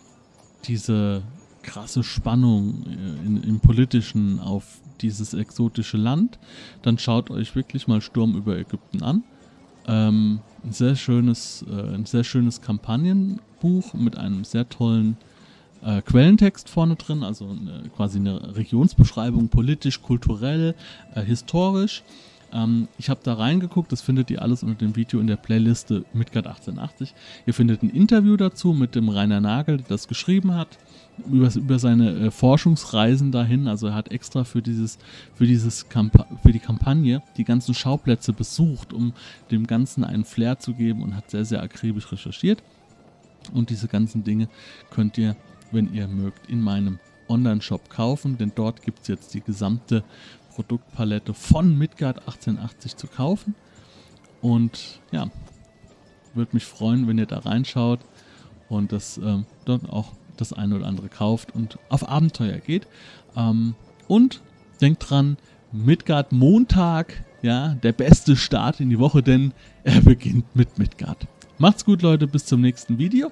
diese krasse Spannung äh, in, im politischen, auf dieses exotische Land, dann schaut euch wirklich mal Sturm über Ägypten an. Ähm, ein sehr schönes, äh, ein sehr schönes Kampagnenbuch mit einem sehr tollen äh, Quellentext vorne drin, also eine, quasi eine Regionsbeschreibung, politisch, kulturell, äh, historisch. Ähm, ich habe da reingeguckt, das findet ihr alles unter dem Video in der Playliste Midgard 1880. Ihr findet ein Interview dazu mit dem Rainer Nagel, der das geschrieben hat, über, über seine äh, Forschungsreisen dahin. Also er hat extra für, dieses, für, dieses für die Kampagne die ganzen Schauplätze besucht, um dem Ganzen einen Flair zu geben und hat sehr, sehr akribisch recherchiert. Und diese ganzen Dinge könnt ihr, wenn ihr mögt, in meinem Online-Shop kaufen, denn dort gibt es jetzt die gesamte Produktpalette von Midgard 1880 zu kaufen. Und ja, würde mich freuen, wenn ihr da reinschaut und das ähm, dort auch das eine oder andere kauft und auf Abenteuer geht. Ähm, und denkt dran, Midgard Montag, ja, der beste Start in die Woche, denn er beginnt mit Midgard. Macht's gut, Leute, bis zum nächsten Video.